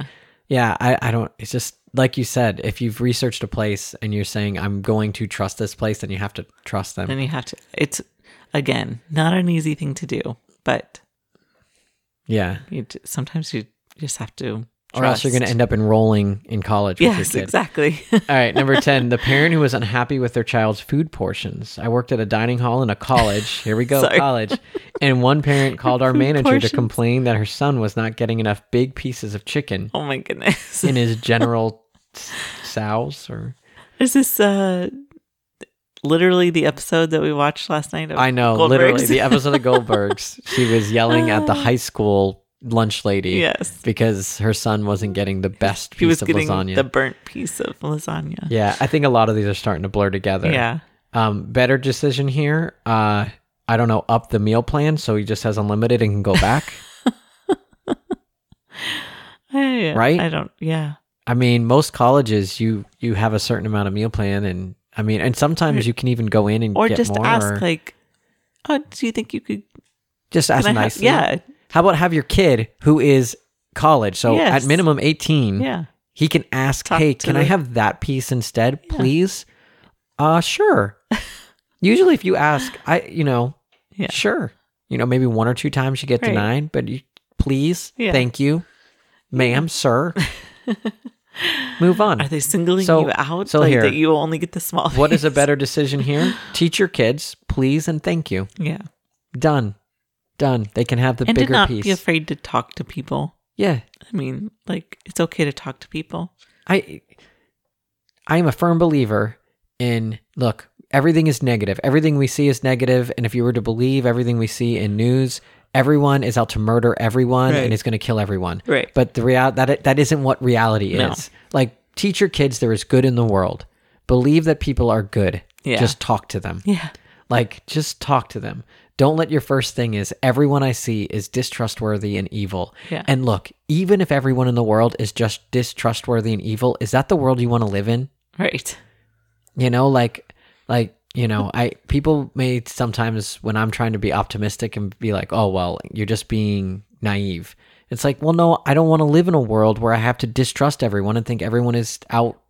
yeah I, I don't it's just like you said if you've researched a place and you're saying i'm going to trust this place then you have to trust them. Then you have to it's again not an easy thing to do but yeah. you sometimes you just have to or else you're going to end up enrolling in college with your yes exactly All right, number 10, the parent who was unhappy with their child's food portions. I worked at a dining hall in a college. Here we go, college. And one parent called our manager portions. to complain that her son was not getting enough big pieces of chicken oh my goodness in his General Tso's or Is this uh literally the episode that we watched last night. Of I know, literally the episode of Goldbergs. she was yelling at the high school lunch lady yes, because her son wasn't getting the best he piece was of getting lasagna. the burnt piece of lasagna. yeah, I think a lot of these are starting to blur together. Yeah. Um, better decision here. Uh, I don't know, up the meal plan so he just has unlimited and can go back. I- Right? I don't. Yeah. I mean, most colleges you you have a certain amount of meal plan, and I mean, and sometimes you can even go in and Or just ask or like, "Oh, do you think you could?" just ask I have- nicely. yeah. How about have your kid who is college, so Yes. at minimum eighteen, Yeah. he can ask, Talk "Hey, to can I the- have that piece instead, please?" Uh, sure. Usually, if you ask, I you know, Yeah. sure, you know, maybe one or two times you get Right. denied, but you please, Yeah. thank you, ma'am, sir. Move on. Are they singling So- you out? so like here, that you only get the small. What is a piece? better decision here? Teach your kids, please and thank you. Yeah. Done. Done. They can have the and to bigger not piece. be afraid to talk to people. yeah. I mean, like it's okay to talk to people. I I am a firm believer in look, everything is negative. Everything we see is negative, and if you were to believe everything we see in news, everyone is out to murder everyone Right. and is going to kill everyone. Right. But the real that that isn't what reality No. is. Like teach your kids there is good in the world. Believe that people are good. Yeah. Just talk to them. Yeah. Like, just talk to them. Don't let your first thing is everyone I see is distrustworthy and evil. Yeah. And look, even if everyone in the world is just distrustworthy and evil, is that the world you want to live in? Right. You know, like, like, you know, I people may sometimes when I'm trying to be optimistic and be like, oh well, you're just being naive. It's like, well, no, I don't want to live in a world where I have to distrust everyone and think everyone is out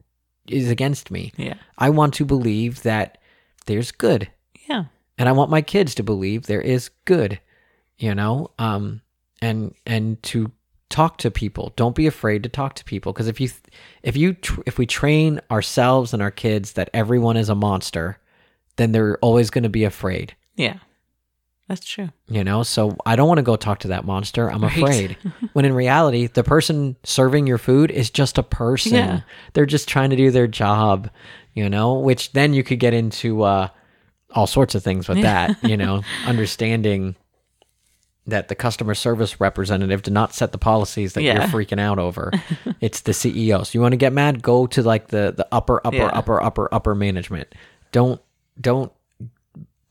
is against me. Yeah. I want to believe that there's good Yeah. and I want my kids to believe there is good, you know, um, and and to talk to people. Don't be afraid to talk to people because if you if you tr- if we train ourselves and our kids that everyone is a monster, then they're always going to be afraid. Yeah. That's true. You know, so I don't want to go talk to that monster. I'm Right. afraid. when in reality, the person serving your food is just a person. Yeah. They're just trying to do their job, you know, which then you could get into uh, all sorts of things with Yeah. that, you know, understanding that the customer service representative did not set the policies that Yeah. you're freaking out over. it's the CEO. So you want to get mad, go to like the the upper upper Yeah. upper upper upper management. Don't don't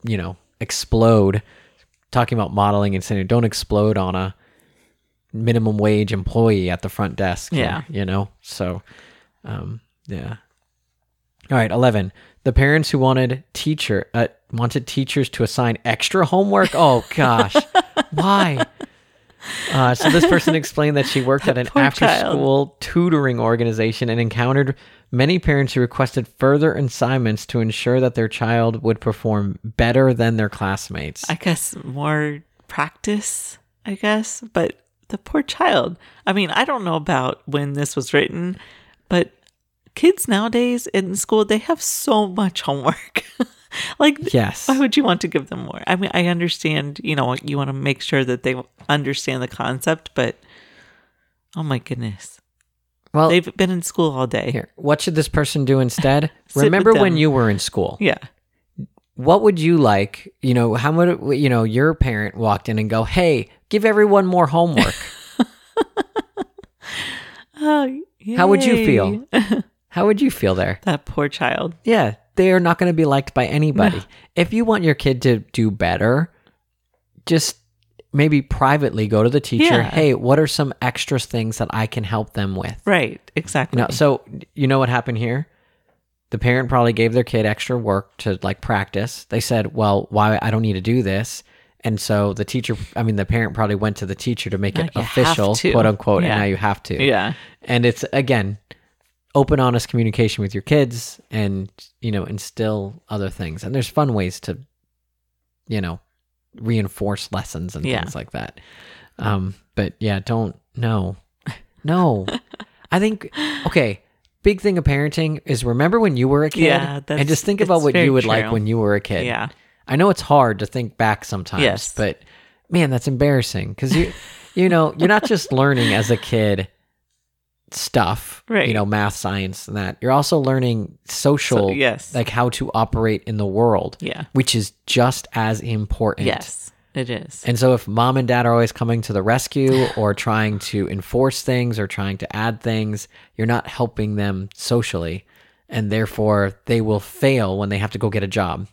you know, explode talking about modeling and saying don't explode on a minimum wage employee at the front desk. Yeah. you know? So, um, yeah. All right. 11. The parents who wanted teacher, uh, wanted teachers to assign extra homework. Oh gosh. Why? Uh, so this person explained that she worked at an after-school tutoring organization and encountered many parents who requested further assignments to ensure that their child would perform better than their classmates. I guess more practice, I guess, but the poor child. I mean, I don't know about when this was written, but kids nowadays in school, they have so much homework. like, yes. why would you want to give them more? I mean, I understand, you know, you want to make sure that they understand the concept, but oh my goodness. well, They've been in school all day. here. What should this person do instead? Remember when you were in school? Yeah. What would you like? You know, how would you know your parent walked in and go, "Hey, give everyone more homework." Oh, How would you feel? How would you feel there? That poor child. Yeah, they are not going to be liked by anybody. If you want your kid to do better, just maybe privately go to the teacher. Yeah. Hey, what are some extra things that I can help them with? Right. Exactly. You know, so you know what happened here? The parent probably gave their kid extra work to like practice. They said, "Well, why I don't need to do this." And so the teacher, I mean, the parent probably went to the teacher to make Now it official, to. quote unquote, Yeah. and now you have to. yeah. And it's again, open, honest communication with your kids, and you know, instill other things. And there's fun ways to, you know, reinforce lessons and Yeah. things like that. Um, but yeah, don't no, no. I think okay. Big thing of parenting is remember when you were a kid, Yeah, and just think about what you would like when you were a kid. Yeah. I know it's hard to think back sometimes, Yes. but man, that's embarrassing because you, you know, you're not just learning as a kid stuff, Right. you know, math, science, and that. You're also learning social, So, yes. like how to operate in the world, Yeah. which is just as important. Yes, it is. And so if mom and dad are always coming to the rescue or trying to enforce things or trying to add things, you're not helping them socially. And therefore they will fail when they have to go get a job.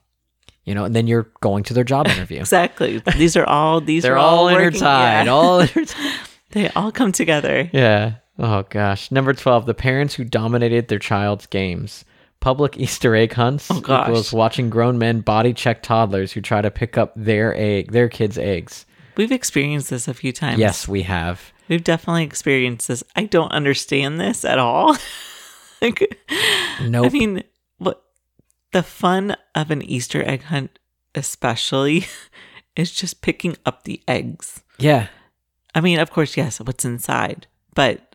You know, and then you're going to their job interview. Exactly. These are all these They're are all intertied. yeah. All intertied. they all come together. Yeah. Oh gosh. Number 12, the parents who dominated their child's games. Public Easter egg hunts Oh, gosh. equals watching grown men body check toddlers who try to pick up their egg, their kids' eggs. We've experienced this a few times. Yes, we have. We've definitely experienced this. I don't understand this at all. like Nope. I mean, what the fun of an Easter egg hunt especially is just picking up the eggs. yeah. I mean, of course, yes, what's inside, but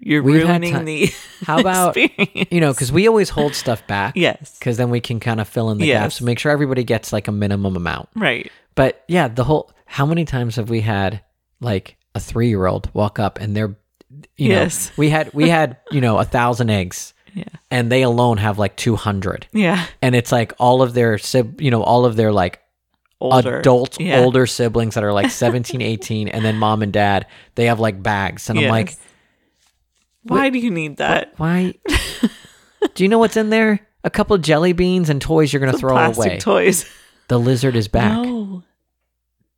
you're We've ruining the How about experience. you know, because we always hold stuff back. yes. Because then we can kind of fill in the Yes. gaps and make sure everybody gets like a minimum amount. Right. But yeah, the whole how many times have we had like a three year old walk up and they're you Yes. know we had we had, you know, a thousand eggs Yeah. and they alone have like two hundred. Yeah. And it's like all of their you know, all of their like Older. adult Yeah. older siblings that are like 17, 18, and then mom and dad, they have like bags. And I'm like, why do you need that? why do you know what's in there? A couple of jelly beans and toys you're gonna throw Plastic away. toys. the lizard is back. No.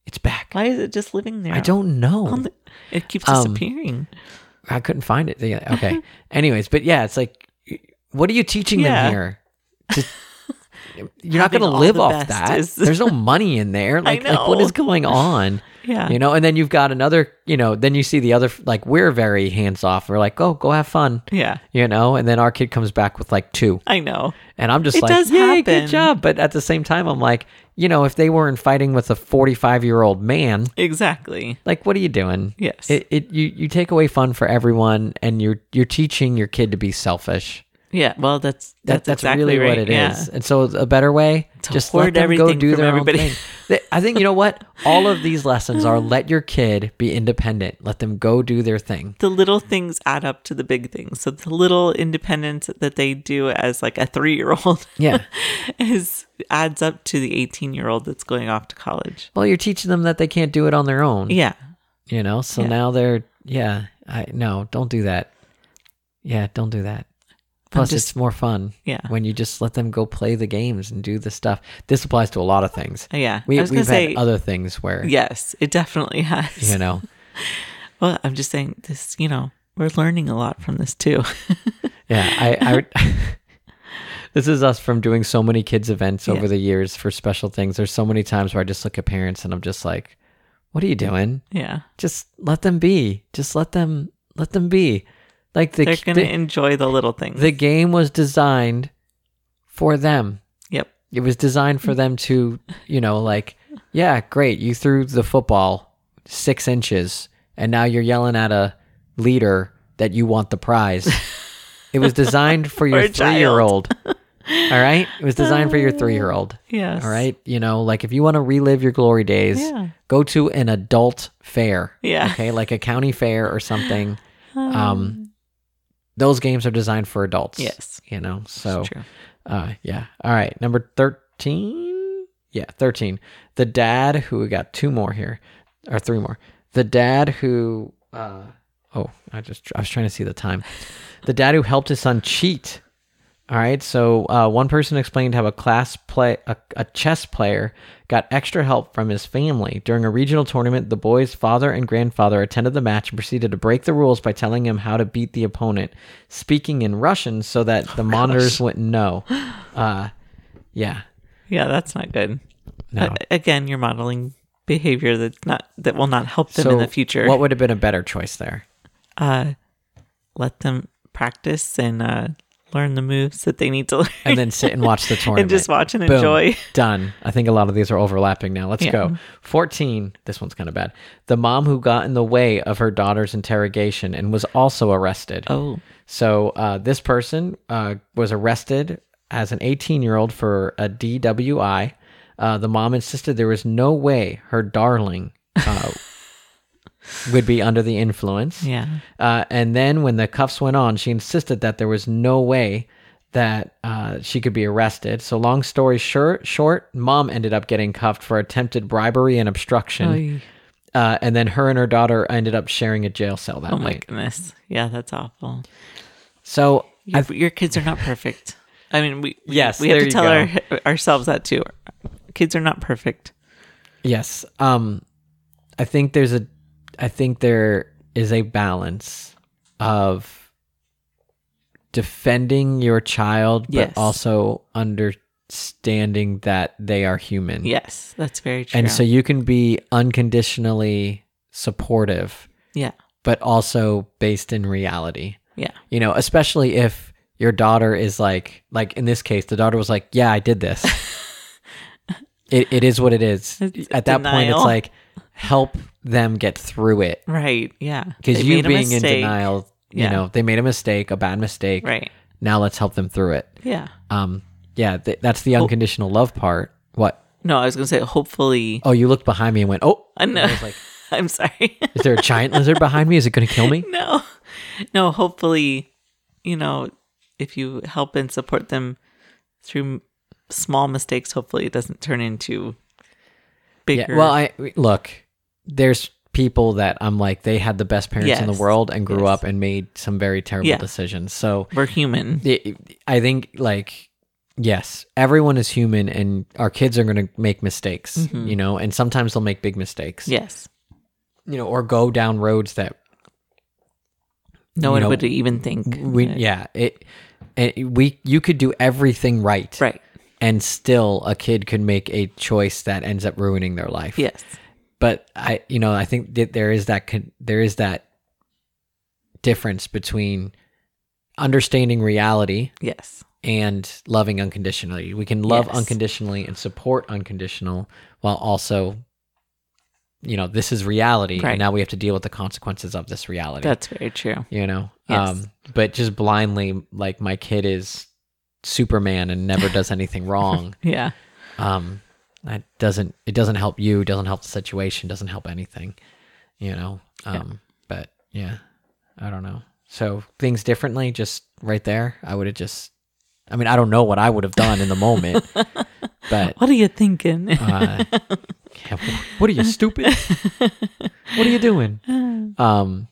It's back. Why is it just living there? I don't know. The- it keeps Um, disappearing. I couldn't find it. Okay. Anyways, but yeah, it's like, what are you teaching Yeah. them here? To- you're not going to live off that. is- There's no money in there. Like, like, what is going on? Yeah. You know, and then you've got another, you know, then you see the other, like, we're very hands off. We're like, go, go have fun, yeah. you know, and then our kid comes back with like two. I know. And I'm just It like, does yay, good job. But at the same time, I'm like, you know, if they weren't fighting with a 45 year old man, Exactly. like, what are you doing? Yes. It, it you, you take away fun for everyone and you're you're teaching your kid to be selfish. Yeah. Well, that's That, that's, that's exactly really right. what it is. yeah. And so a better way, To just let them go do their everybody. own thing. I think you know what? All of these lessons are let your kid be independent. Let them go do their thing. The little things add up to the big things. So the little independence that they do as like a three year old Yeah. is adds up to the eighteen year old that's going off to college. Well, you're teaching them that they can't do it on their own. Yeah. You know, so Yeah. now they're yeah. I no, don't do that. Yeah, don't do that. Plus, just- it's more fun Yeah. when you just let them go play the games and do the stuff. This applies to a lot of things. Uh, yeah. We, I was we've say had other things where yes, it definitely has. you know, Well, I'm just saying this. You know, we're learning a lot from this too. yeah. I, I this is us from doing so many kids events over Yeah. the years for special things. There's so many times where I just look at parents and I'm just like, "What are you doing? yeah. Just let them be. Just let them let them be." Like the They're gonna the, enjoy the little things. the game was designed for them. yep. It was designed for them to, you know, like, yeah, great. You threw the football six inches, and now you're yelling at a leader that you want the prize. it was designed for your three year old. All right? It was designed for your three year old. Yes. All right? You know, like if you want to relive your glory days, Yeah. go to an adult fair. Yeah. Okay? Like a county fair or something. Um, those games are designed for adults. Yes. You know, so. True. Uh, yeah. All right. Number 13. Yeah, 13. The dad who we got two more here, or three more. The dad who, uh, oh, I just, I was trying to see the time. The dad who helped his son cheat. All right. So, uh, one person explained how a class play, a, a chess player got extra help from his family. During a regional tournament, the boy's father and grandfather attended the match and proceeded to break the rules by telling him how to beat the opponent, speaking in Russian so that the monitors wouldn't know. Uh, yeah. Yeah, that's not good. No. Uh, again, you're modeling behavior that's not that will not help them in the future. What would have been a better choice there? uh, let them practice and uh, learn the moves that they need to learn, And then sit and watch the tournament. and just watch and Boom. enjoy. Done. I think a lot of these are overlapping now. Let's Yeah. go. 14. This one's kind of bad. The mom who got in the way of her daughter's interrogation and was also arrested. Oh, So uh, this person uh, was arrested as an 18 year old for a DWI. Uh, the mom insisted there was no way her darling uh, would be under the influence. Yeah. Uh, and then when the cuffs went on, she insisted that there was no way that uh, she could be arrested. So, long story short, short, mom ended up getting cuffed for attempted bribery and obstruction. Uh, and then her and her daughter ended up sharing a jail cell that Oh my night. goodness. Yeah, that's awful. So, Your, your kids are not perfect. I mean, we we- Yes, we have to tell our, ourselves that too. Kids are not perfect. Yes. Um I think there's a I think there is a balance of defending your child but Yes. also understanding that they are human. Yes, that's very true. And so you can be unconditionally supportive yeah, but also based in reality. yeah, You know, especially if your daughter is like like in this case the daughter was like, "Yeah, I did this." it it is what it is. It's At that point it's like help them get through it right. Yeah, because you being in denial, you Yeah. know, they made a mistake, a bad mistake. Right. Now let's help them through it. Yeah. Um yeah, th- that's the unconditional love part. What? No, I was gonna say hopefully. Oh, you looked behind me and went, "Oh." I know. I was like, I'm sorry. "Is there a giant lizard behind me? Is it going to kill me?" no, no. Hopefully, you know, if you help and support them through small mistakes, hopefully it doesn't turn into bigger. Yeah. Well, I look. There's people that I'm like they had the best parents in the world and grew Yes. up and made some very terrible Yeah. decisions. So we're human. I think like yes, everyone is human, and our kids are going to make mistakes. Mm-hmm. You know, and sometimes they'll make big mistakes. Yes. You know, or go down roads that No one know, would even think. we yeah it. it we you could do everything right, Right. And still a kid could make a choice that ends up ruining their life. Yes. but I, you know, I think that there is that con- there is that difference between understanding reality Yes. and loving unconditionally. We can love Yes. unconditionally and support unconditional while also, you know, this is reality, Right. and now we have to deal with the consequences of this reality. That's very true. you know, Yes. um, but just blindly, like my kid is Superman and never does anything wrong. Yeah. um that doesn't it doesn't help you doesn't help the situation doesn't help anything you know um but yeah i don't know so things differently just right there i would have just i mean i don't know what i would have done in the moment but What are you thinking? uh, yeah, what are you stupid what are you doing um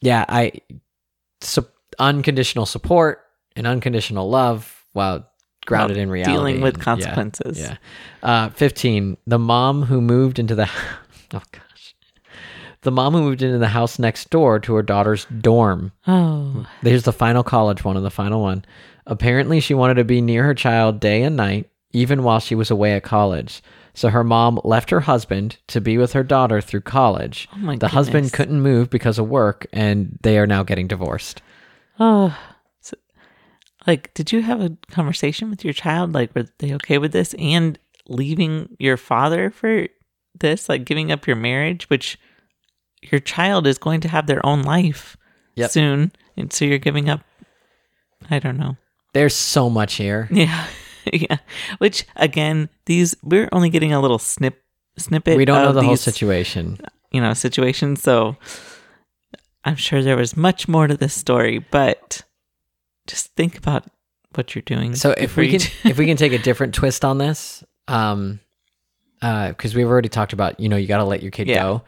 yeah i unconditional support and unconditional love while grounded in reality Dealing with and- yeah. consequences. Yeah. Uh, 15. The mom who moved into the. Oh, gosh. The mom who moved into the house next door to her daughter's dorm. Oh. There's the final college one and the final one. Apparently, she wanted to be near her child day and night, even while she was away at college. So her mom left her husband to be with her daughter through college. Oh my the husband couldn't move because of work, and they are now getting divorced. Oh. Like, did you have a conversation with your child? Like, were they okay with this and leaving your father for this? Like, giving up your marriage, which your child is going to have their own life Yep. soon. And so you're giving up, I don't know. There's so much here. Yeah. yeah. Which, again, these, we're only getting a little snip, snippet. We don't know the whole situation. You know, situation So I'm sure there was much more to this story, but just think about what you're doing. So if we can if we can take a different twist on this, um, uh, because we've already talked about you know you got to let your kid Yeah. go.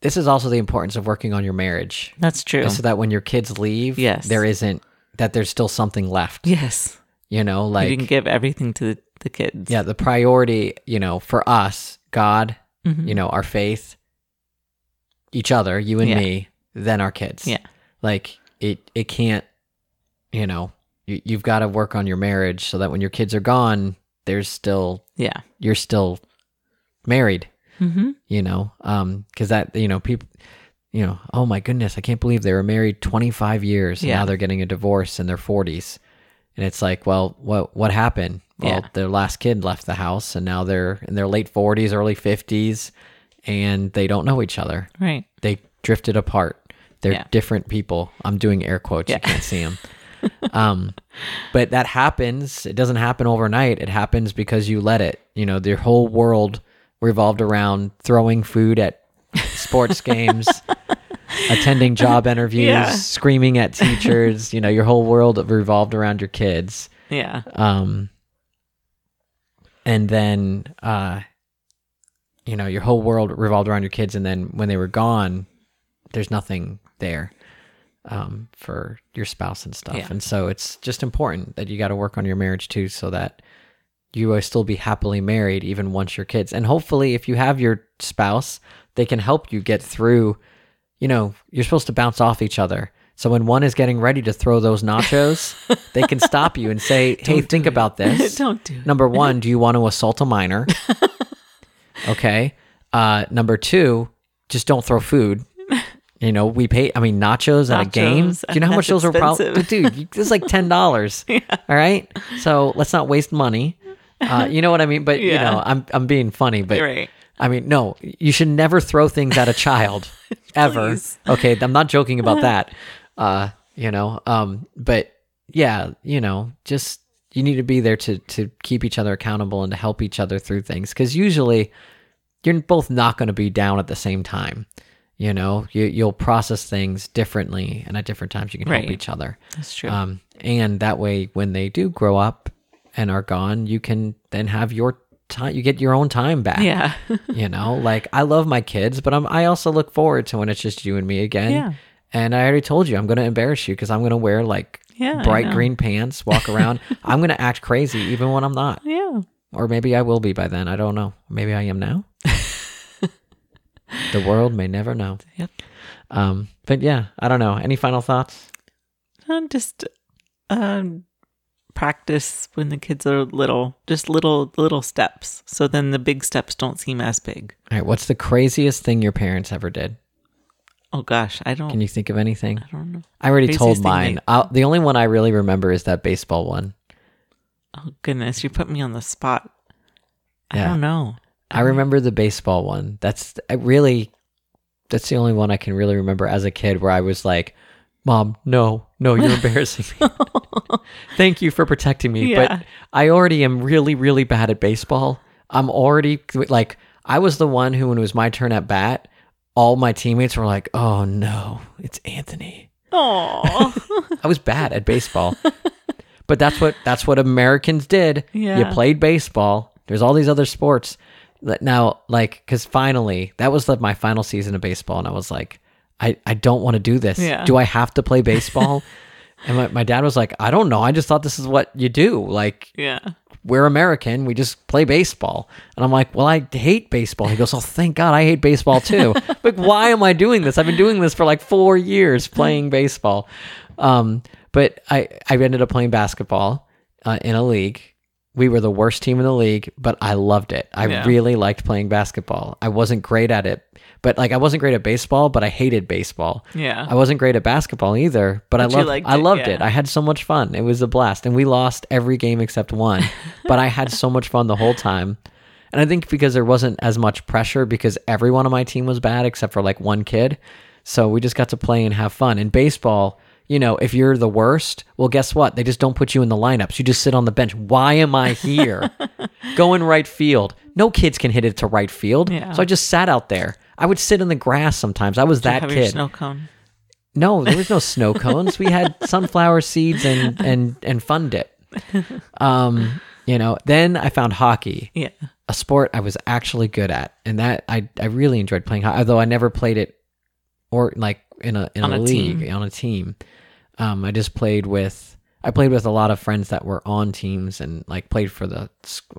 This is also the importance of working on your marriage, That's true. so that when your kids leave, Yes. there isn't that there's still something left. yes. You know, like didn't give everything to the, the kids. yeah, the priority, you know, for us, God, Mhm. you know, our faith, each other, you and Yeah. me, then our kids. Yeah. Like it, it can't, you know, you, you've got to work on your marriage so that when your kids are gone, there's still Yeah. you're still married, Mm-hmm. you know, um, because that, you know, people, you know, oh my goodness, I can't believe they were married 25 years. and Yeah. Now they're getting a divorce in their 40s. And it's like, well, what, what happened? Well, Yeah. their last kid left the house and now they're in their late 40s, early 50s, and they don't know each other. Right. They drifted apart. They're Yeah. different people. I'm doing air quotes. Yeah. You can't see them. um, but that happens. It doesn't happen overnight. It happens because you let it. You know, their whole world revolved around throwing food at sports games, attending job interviews, Yeah. screaming at teachers. you know, your whole world revolved around your kids. Yeah. Um, and then, uh, you know, your whole world revolved around your kids. And then when they were gone, there's nothing there um, for your spouse and stuff. Yeah. And so it's just important that you got to work on your marriage too, so that you will still be happily married even once your kids. And hopefully, if you have your spouse, they can help you get through. You know, you're supposed to bounce off each other. So when one is getting ready to throw those nachos, they can stop you and say, "Hey, Don't think it. about this. Don't do it. Number one, do you want to assault a minor? okay. Uh, number two, just don't throw food. You know, we pay. I mean, nachos, at a game. Do you know how much those are? Probably, dude, this is like ten dollars. All right. So let's not waste money. Uh, you know what I mean? But you know, I'm I'm being funny, but Right. I mean, no, you should never throw things at a child ever. Okay, I'm not joking about that. Uh, you know, um, but yeah, you know, just you need to be there to to keep each other accountable and to help each other through things because usually you're both not going to be down at the same time. You know, you you'll process things differently, and at different times you can help each other. That's true. Um, and that way, when they do grow up and are gone, you can then have your time. You get your own time back yeah. you know like i love my kids but i'm i also look forward to when it's just you and me again Yeah. and i already told you i'm going to embarrass you because i'm going to wear like Yeah, bright green pants walk around i'm going to act crazy even when i'm not yeah. or maybe i will be by then i don't know maybe i am now the world may never know Yep. um but yeah i don't know any final thoughts Um, just um, practice when the kids are little. Just little little steps. So then the big steps don't seem as big. all right what's the craziest thing your parents ever did Oh gosh, I don't. can you think of anything I don't know. i already told mine the only one i really remember is that baseball one Oh goodness, you put me on the spot. Yeah. I don't know. I mm-hmm. remember the baseball one. That's I really that's the only one I can really remember as a kid where I was like, "Mom, no. No, you're embarrassing me. Thank you for protecting me, Yeah. but I already am really really bad at baseball. I'm already like I was the one who when it was my turn at bat, all my teammates were like, "Oh no, it's Anthony." Oh, I was bad at baseball. but that's what that's what Americans did. Yeah. You played baseball. There's all these other sports. Now, like, because finally, that was like my final season of baseball, and I was like, I, I don't want to do this. Yeah. Do I have to play baseball? and my, my dad was like, I don't know. I just thought this is what you do. Like, yeah. we're American. We just play baseball. And I'm like, well, I hate baseball. He goes, oh, thank God I hate baseball too. like, why am I doing this? I've been doing this for like four years playing baseball. Um, but I, I ended up playing basketball uh, in a league. We were the worst team in the league, but I loved it. I Yeah. really liked playing basketball. I wasn't great at it, but like I wasn't great at baseball, but I hated baseball. Yeah. I wasn't great at basketball either, but, But I loved I it, loved yeah. it. I had so much fun. It was a blast, and we lost every game except one, but I had so much fun the whole time. And I think because there wasn't as much pressure because everyone on my team was bad except for like one kid, so we just got to play and have fun. In baseball, you know, if you're the worst, well, guess what? They just don't put you in the lineups. You just sit on the bench. Why am I here? Go in right field. No kids can hit it to right field. Yeah. So I just sat out there. I would sit in the grass sometimes. I was Did you that kid. snow cone. No, there was no snow cones. We had sunflower seeds and and and fun dip. Um, you know, then I found hockey, Yeah. a sport I was actually good at, and that I I really enjoyed playing. ho- Although I never played it, or like in a in On a, a league team. on a team. Um, I just played with I played with a lot of friends that were on teams and like played for the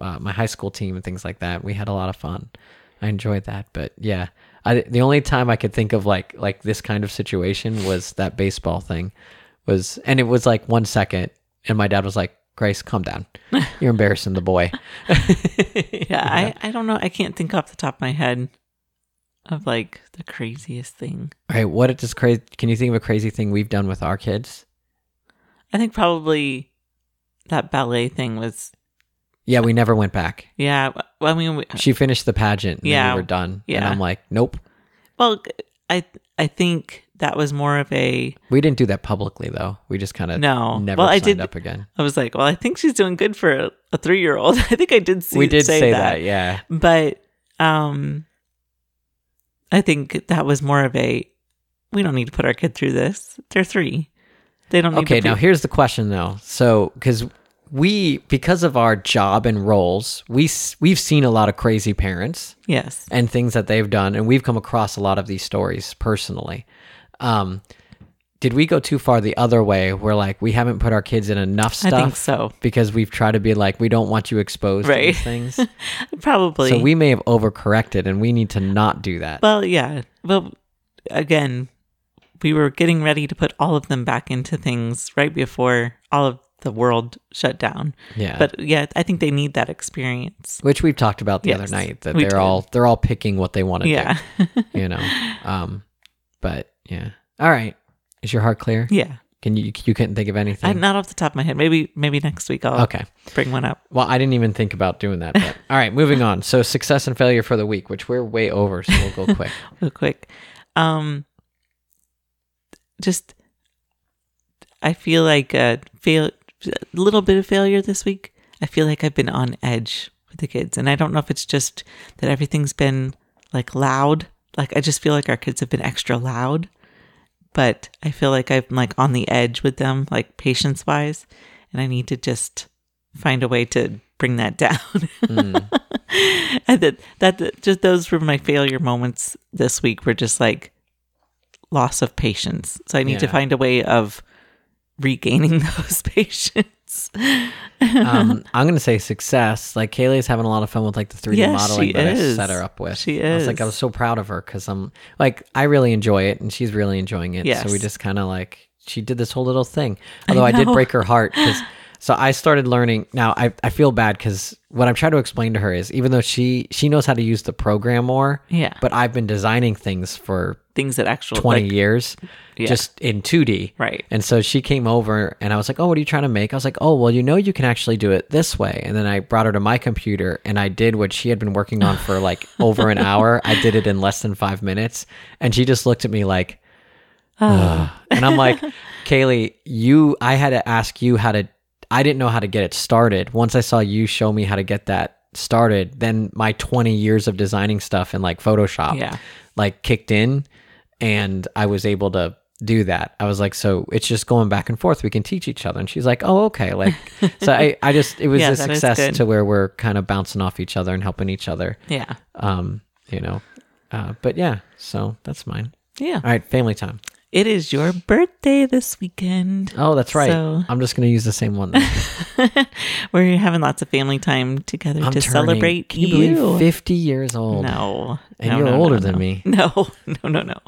uh, my high school team and things like that. We had a lot of fun. I enjoyed that, but yeah, I the only time I could think of like like this kind of situation was that baseball thing was, and it was like one second, and my dad was like, "Grace, calm down, you're embarrassing the boy." Yeah. I, I don't know. I can't think off the top of my head of like the craziest thing. All right, what is crazy? Can you think of a crazy thing we've done with our kids? I think probably that ballet thing was, Yeah, we never went back. yeah. Well, I mean, we, She finished the pageant, and Yeah, we were done. and yeah. I'm like, nope. well, I, I think that was more of a, We didn't do that publicly though. We just kind of No. never Well, I did- up again. I was like, well, I think she's doing good for a, a three year old. I think I did see we did say, say, that. that. yeah. but um i think that was more of a we don't need to put our kid through this. They're three. They don't need Okay, now here's the question though. So, because we, because of our job and roles, we we've seen a lot of crazy parents Yes. and things that they've done, and we've come across a lot of these stories personally. Um, did we go too far the other way? Where like we haven't put our kids in enough stuff? I think so. because we've tried to be like we don't want you exposed to these things. Probably. so we may have overcorrected, and we need to not do that. Well, yeah. Well, again, we were getting ready to put all of them back into things right before all of the world shut down. yeah, But yeah, I think they need that experience. which we've talked about the Yes, other night that they're did. all they're all picking what they want to Yeah. do. You know, um, but yeah. All right, is your heart clear? yeah. Can you you couldn't think of anything? I, not off the top of my head. Maybe maybe next week I'll okay. bring one up. Well, I didn't even think about doing that. But all right, moving on. So success and failure for the week, which we're way over, so we'll go quick. real quick. Um, just I feel like a fail, a little bit of failure this week. I feel like I've been on edge with the kids, and I don't know if it's just that everything's been like loud. Like I just feel like our kids have been extra loud, but I feel like I'm like on the edge with them, like patience wise, and I need to just find a way to bring that down. Hmm. and that, that that just those were my failure moments this week were just like loss of patience. So i need to find a way of regaining those patience Um, I'm gonna say success. Like Kaylee's having a lot of fun with like the 3D Yes, modeling that is. I set her up with. She is. I was like, I was so proud of her because I'm like, I really enjoy it, and she's really enjoying it. So we just kind of like she did this whole little thing. Although I, did break her heart because. So I started learning. Now I, I feel bad because what I'm trying to explain to her is even though she she knows how to use the program more, Yeah. But I've been designing things for things that actually 20 like, years Yeah. just in 2D. Right. And so she came over and I was like, "Oh, what are you trying to make?" I was like, "Oh, well, you know you can actually do it this way." And then I brought her to my computer and I did what she had been working on for like over an hour. I did it in less than 5 minutes and she just looked at me like oh. "Ugh." and I'm like, "Kaylee, you I had to ask you how to I didn't know how to get it started. Once I saw you show me how to get that started, then my 20 years of designing stuff in like Photoshop Yeah. like kicked in and I was able to do that. I was like, so it's just going back and forth. We can teach each other. And she's like, oh, okay. Like, so I, I just, it was Yeah, a success to where we're kind of bouncing off each other and helping each other. yeah Um, you know, uh, but yeah, so that's mine. yeah All right. Family time. It is your birthday this weekend Oh, that's right. So- I'm just going to use the same one. we're having lots of family time together I'm to turning- celebrate Can you, believe 50 years old? no And No, you're no, older no, than me. no no no no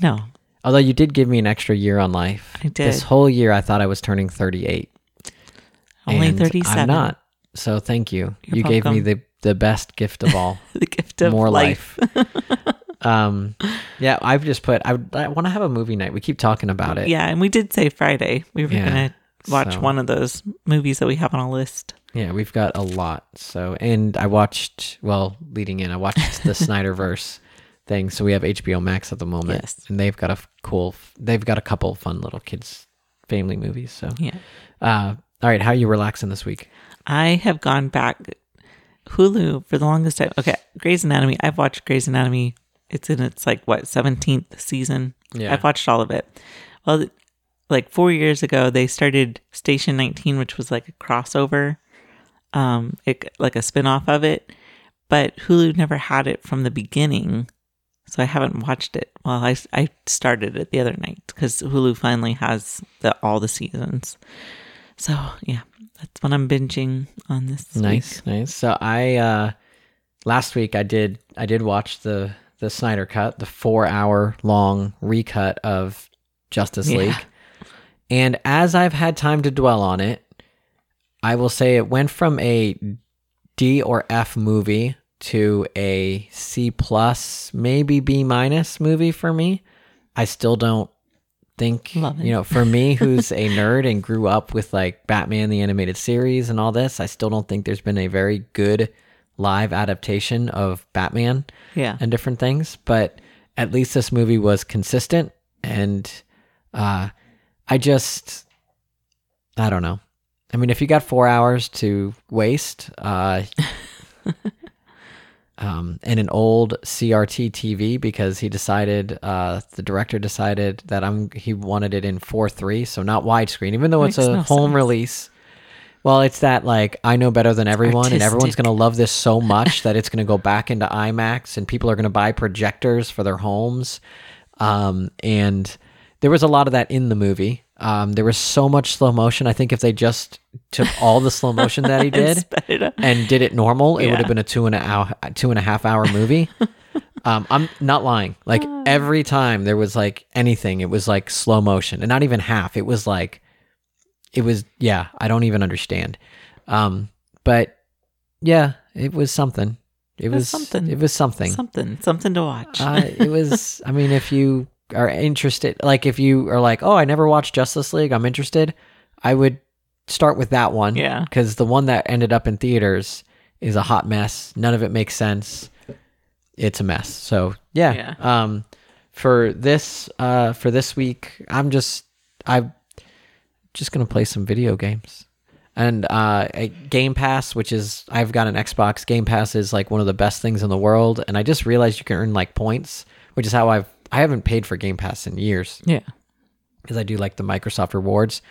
no Although you did give me an extra year on life. I did. This whole year, I thought I was turning 38. only and 37 I'm not. So thank you. You're you gave me the the best gift of all. the gift of More life, um, yeah, I've just put. I, I want to have a movie night. We keep talking about it. Yeah, and we did say Friday we were Yeah, gonna watch so- one of those movies that we have on a list. Yeah, we've got a lot. So, and I watched. Well, leading in, I watched the Snyderverse thing. So we have HBO Max at the moment, Yes. and they've got a cool. They've got a couple fun little kids family movies. So, Yeah, uh, all right, how are you relaxing this week? I have gone back Hulu for the longest time. Okay, Grey's Anatomy. I've watched Grey's Anatomy. It's in its like what seventeenth season. Yeah. I've watched all of it. Well, like four years ago, they started Station 19, which was like a crossover, um, it, like a spin-off of it. But Hulu never had it from the beginning, so I haven't watched it. Well, I, I started it the other night because Hulu finally has the all the seasons. So yeah, that's what I'm binging on this. Nice, week. nice. So I uh last week I did I did watch the the Snyder cut, the 4-hour long recut of Justice Yeah. League. And as I've had time to dwell on it, I will say it went from a D or F movie to a C plus, maybe B minus movie for me. I still don't think you know for me who's a nerd and grew up with like batman the animated series and all this i still don't think there's been a very good live adaptation of batman Yeah. and different things but at least this movie was consistent and uh i just i don't know i mean if you got four hours to waste uh um, in an old CRT TV because he decided uh, the director decided that I'm he wanted it in four three, so not widescreen, even though it's a no home sense. release. Well, it's that like I know better than everyone, and everyone's gonna love this so much that it's gonna go back into IMAX, and people are gonna buy projectors for their homes. Um, and there was a lot of that in the movie. Um, there was so much slow motion. I think if they just took all the slow motion that he did up. and did it normal, it would have been a two and a hour, two and a half hour movie. um, I'm not lying. Like every time there was like anything, it was like slow motion, and not even half. It was like, it was yeah. I don't even understand. Um, but yeah, it was something. It was was something. It was something. Something, something to watch. uh, it was. I mean, if you are interested, like if you are like, oh, I never watched Justice League, I'm interested. I would start with that one. Yeah. Because the one that ended up in theaters is a hot mess. None of it makes sense. It's a mess. So yeah. Yeah. Um, for this, uh, for this week, I'm just, I'm just gonna play some video games. And uh, a Game Pass, which is I've got an Xbox. Game Pass is like one of the best things in the world, and I just realized you can earn like points, which is how I've I haven't paid for Game Pass in years yeah. because I do like the Microsoft rewards.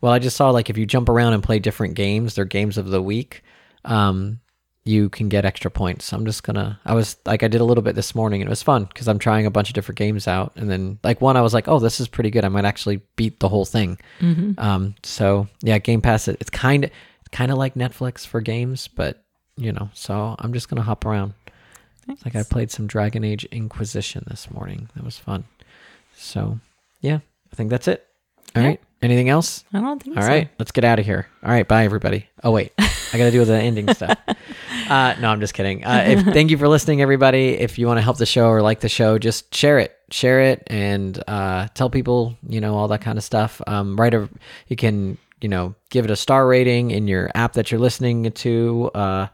Well, I just saw like if you jump around and play different games, they're games of the week. Um, you can get extra points. I'm just gonna. I was like, I did a little bit this morning, and it was fun because I'm trying a bunch of different games out, and then like one, I was like, oh, this is pretty good. I might actually beat the whole thing. Um, so yeah, Game Pass. It, it's kind of kind of like Netflix for games, but you know. So I'm just gonna hop around. Like I played some Dragon Age Inquisition this morning. That was fun. So yeah, I think that's it. All Yeah. right. Anything else? I don't think All so. right, let's get out of here. All right, bye everybody. Oh wait, I got to do the ending stuff. Uh, no, I'm just kidding. Uh, if, thank you for listening, everybody. If you want to help the show or like the show, just share it, share it, and uh, tell people, you know, all that kind of stuff. Um, write a, you can, you know, give it a star rating in your app that you're listening to. Uh,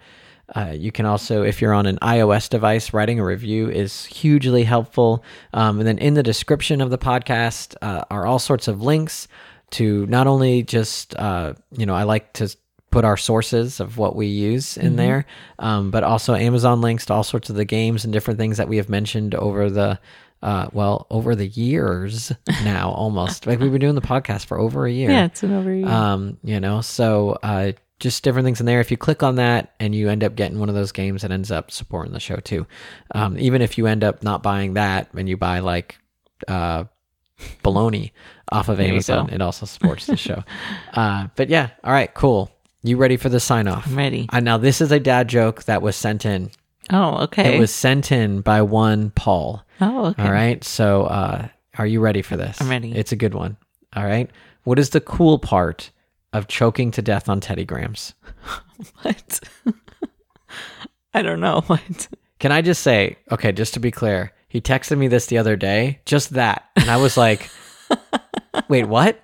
uh, you can also, if you're on an iOS device, writing a review is hugely helpful. Um, and then in the description of the podcast uh, are all sorts of links to not only just, uh, you know, I like to put our sources of what we use in there, um, but also Amazon links to all sorts of the games and different things that we have mentioned over the. Uh, well, over the years now, almost like we've been doing the podcast for over a year. Yeah, it's an over. Um, you know, so uh, just different things in there. If you click on that and you end up getting one of those games, it ends up supporting the show too. Um, even if you end up not buying that and you buy like uh, bologna off of There Amazon, it also supports the show. Uh, but yeah, all right, cool. You ready for the sign off? I'm ready. Uh, now this is a dad joke that was sent in. Oh, okay. It was sent in by one Paul. Oh, okay. All right. So, uh, are you ready for this? I'm ready. It's a good one. All right. What is the cool part of choking to death on Teddy Grahams? What? I don't know what. Can I just say, okay, just to be clear, he texted me this the other day, just that. And I was like, wait, what?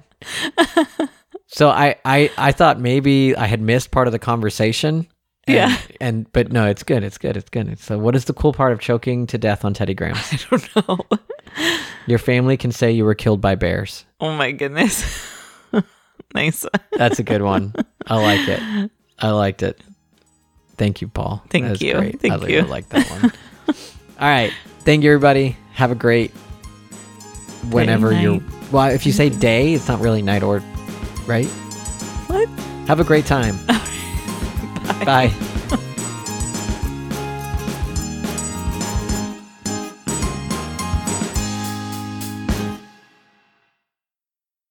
So I, I, I thought maybe I had missed part of the conversation. And, Yeah. And, but no, it's good. It's good. It's good. So, what is the cool part of choking to death on Teddy Grahams? I don't know. Your family can say you were killed by bears. Oh my goodness. nice. That's a good one. I like it. I liked it. Thank you, Paul. Thank you. Great. Thank I you. like that one. All right. Thank you, everybody. Have a great whenever you're. Well, if you say day, it's not really night or right. What? Have a great time. Bye.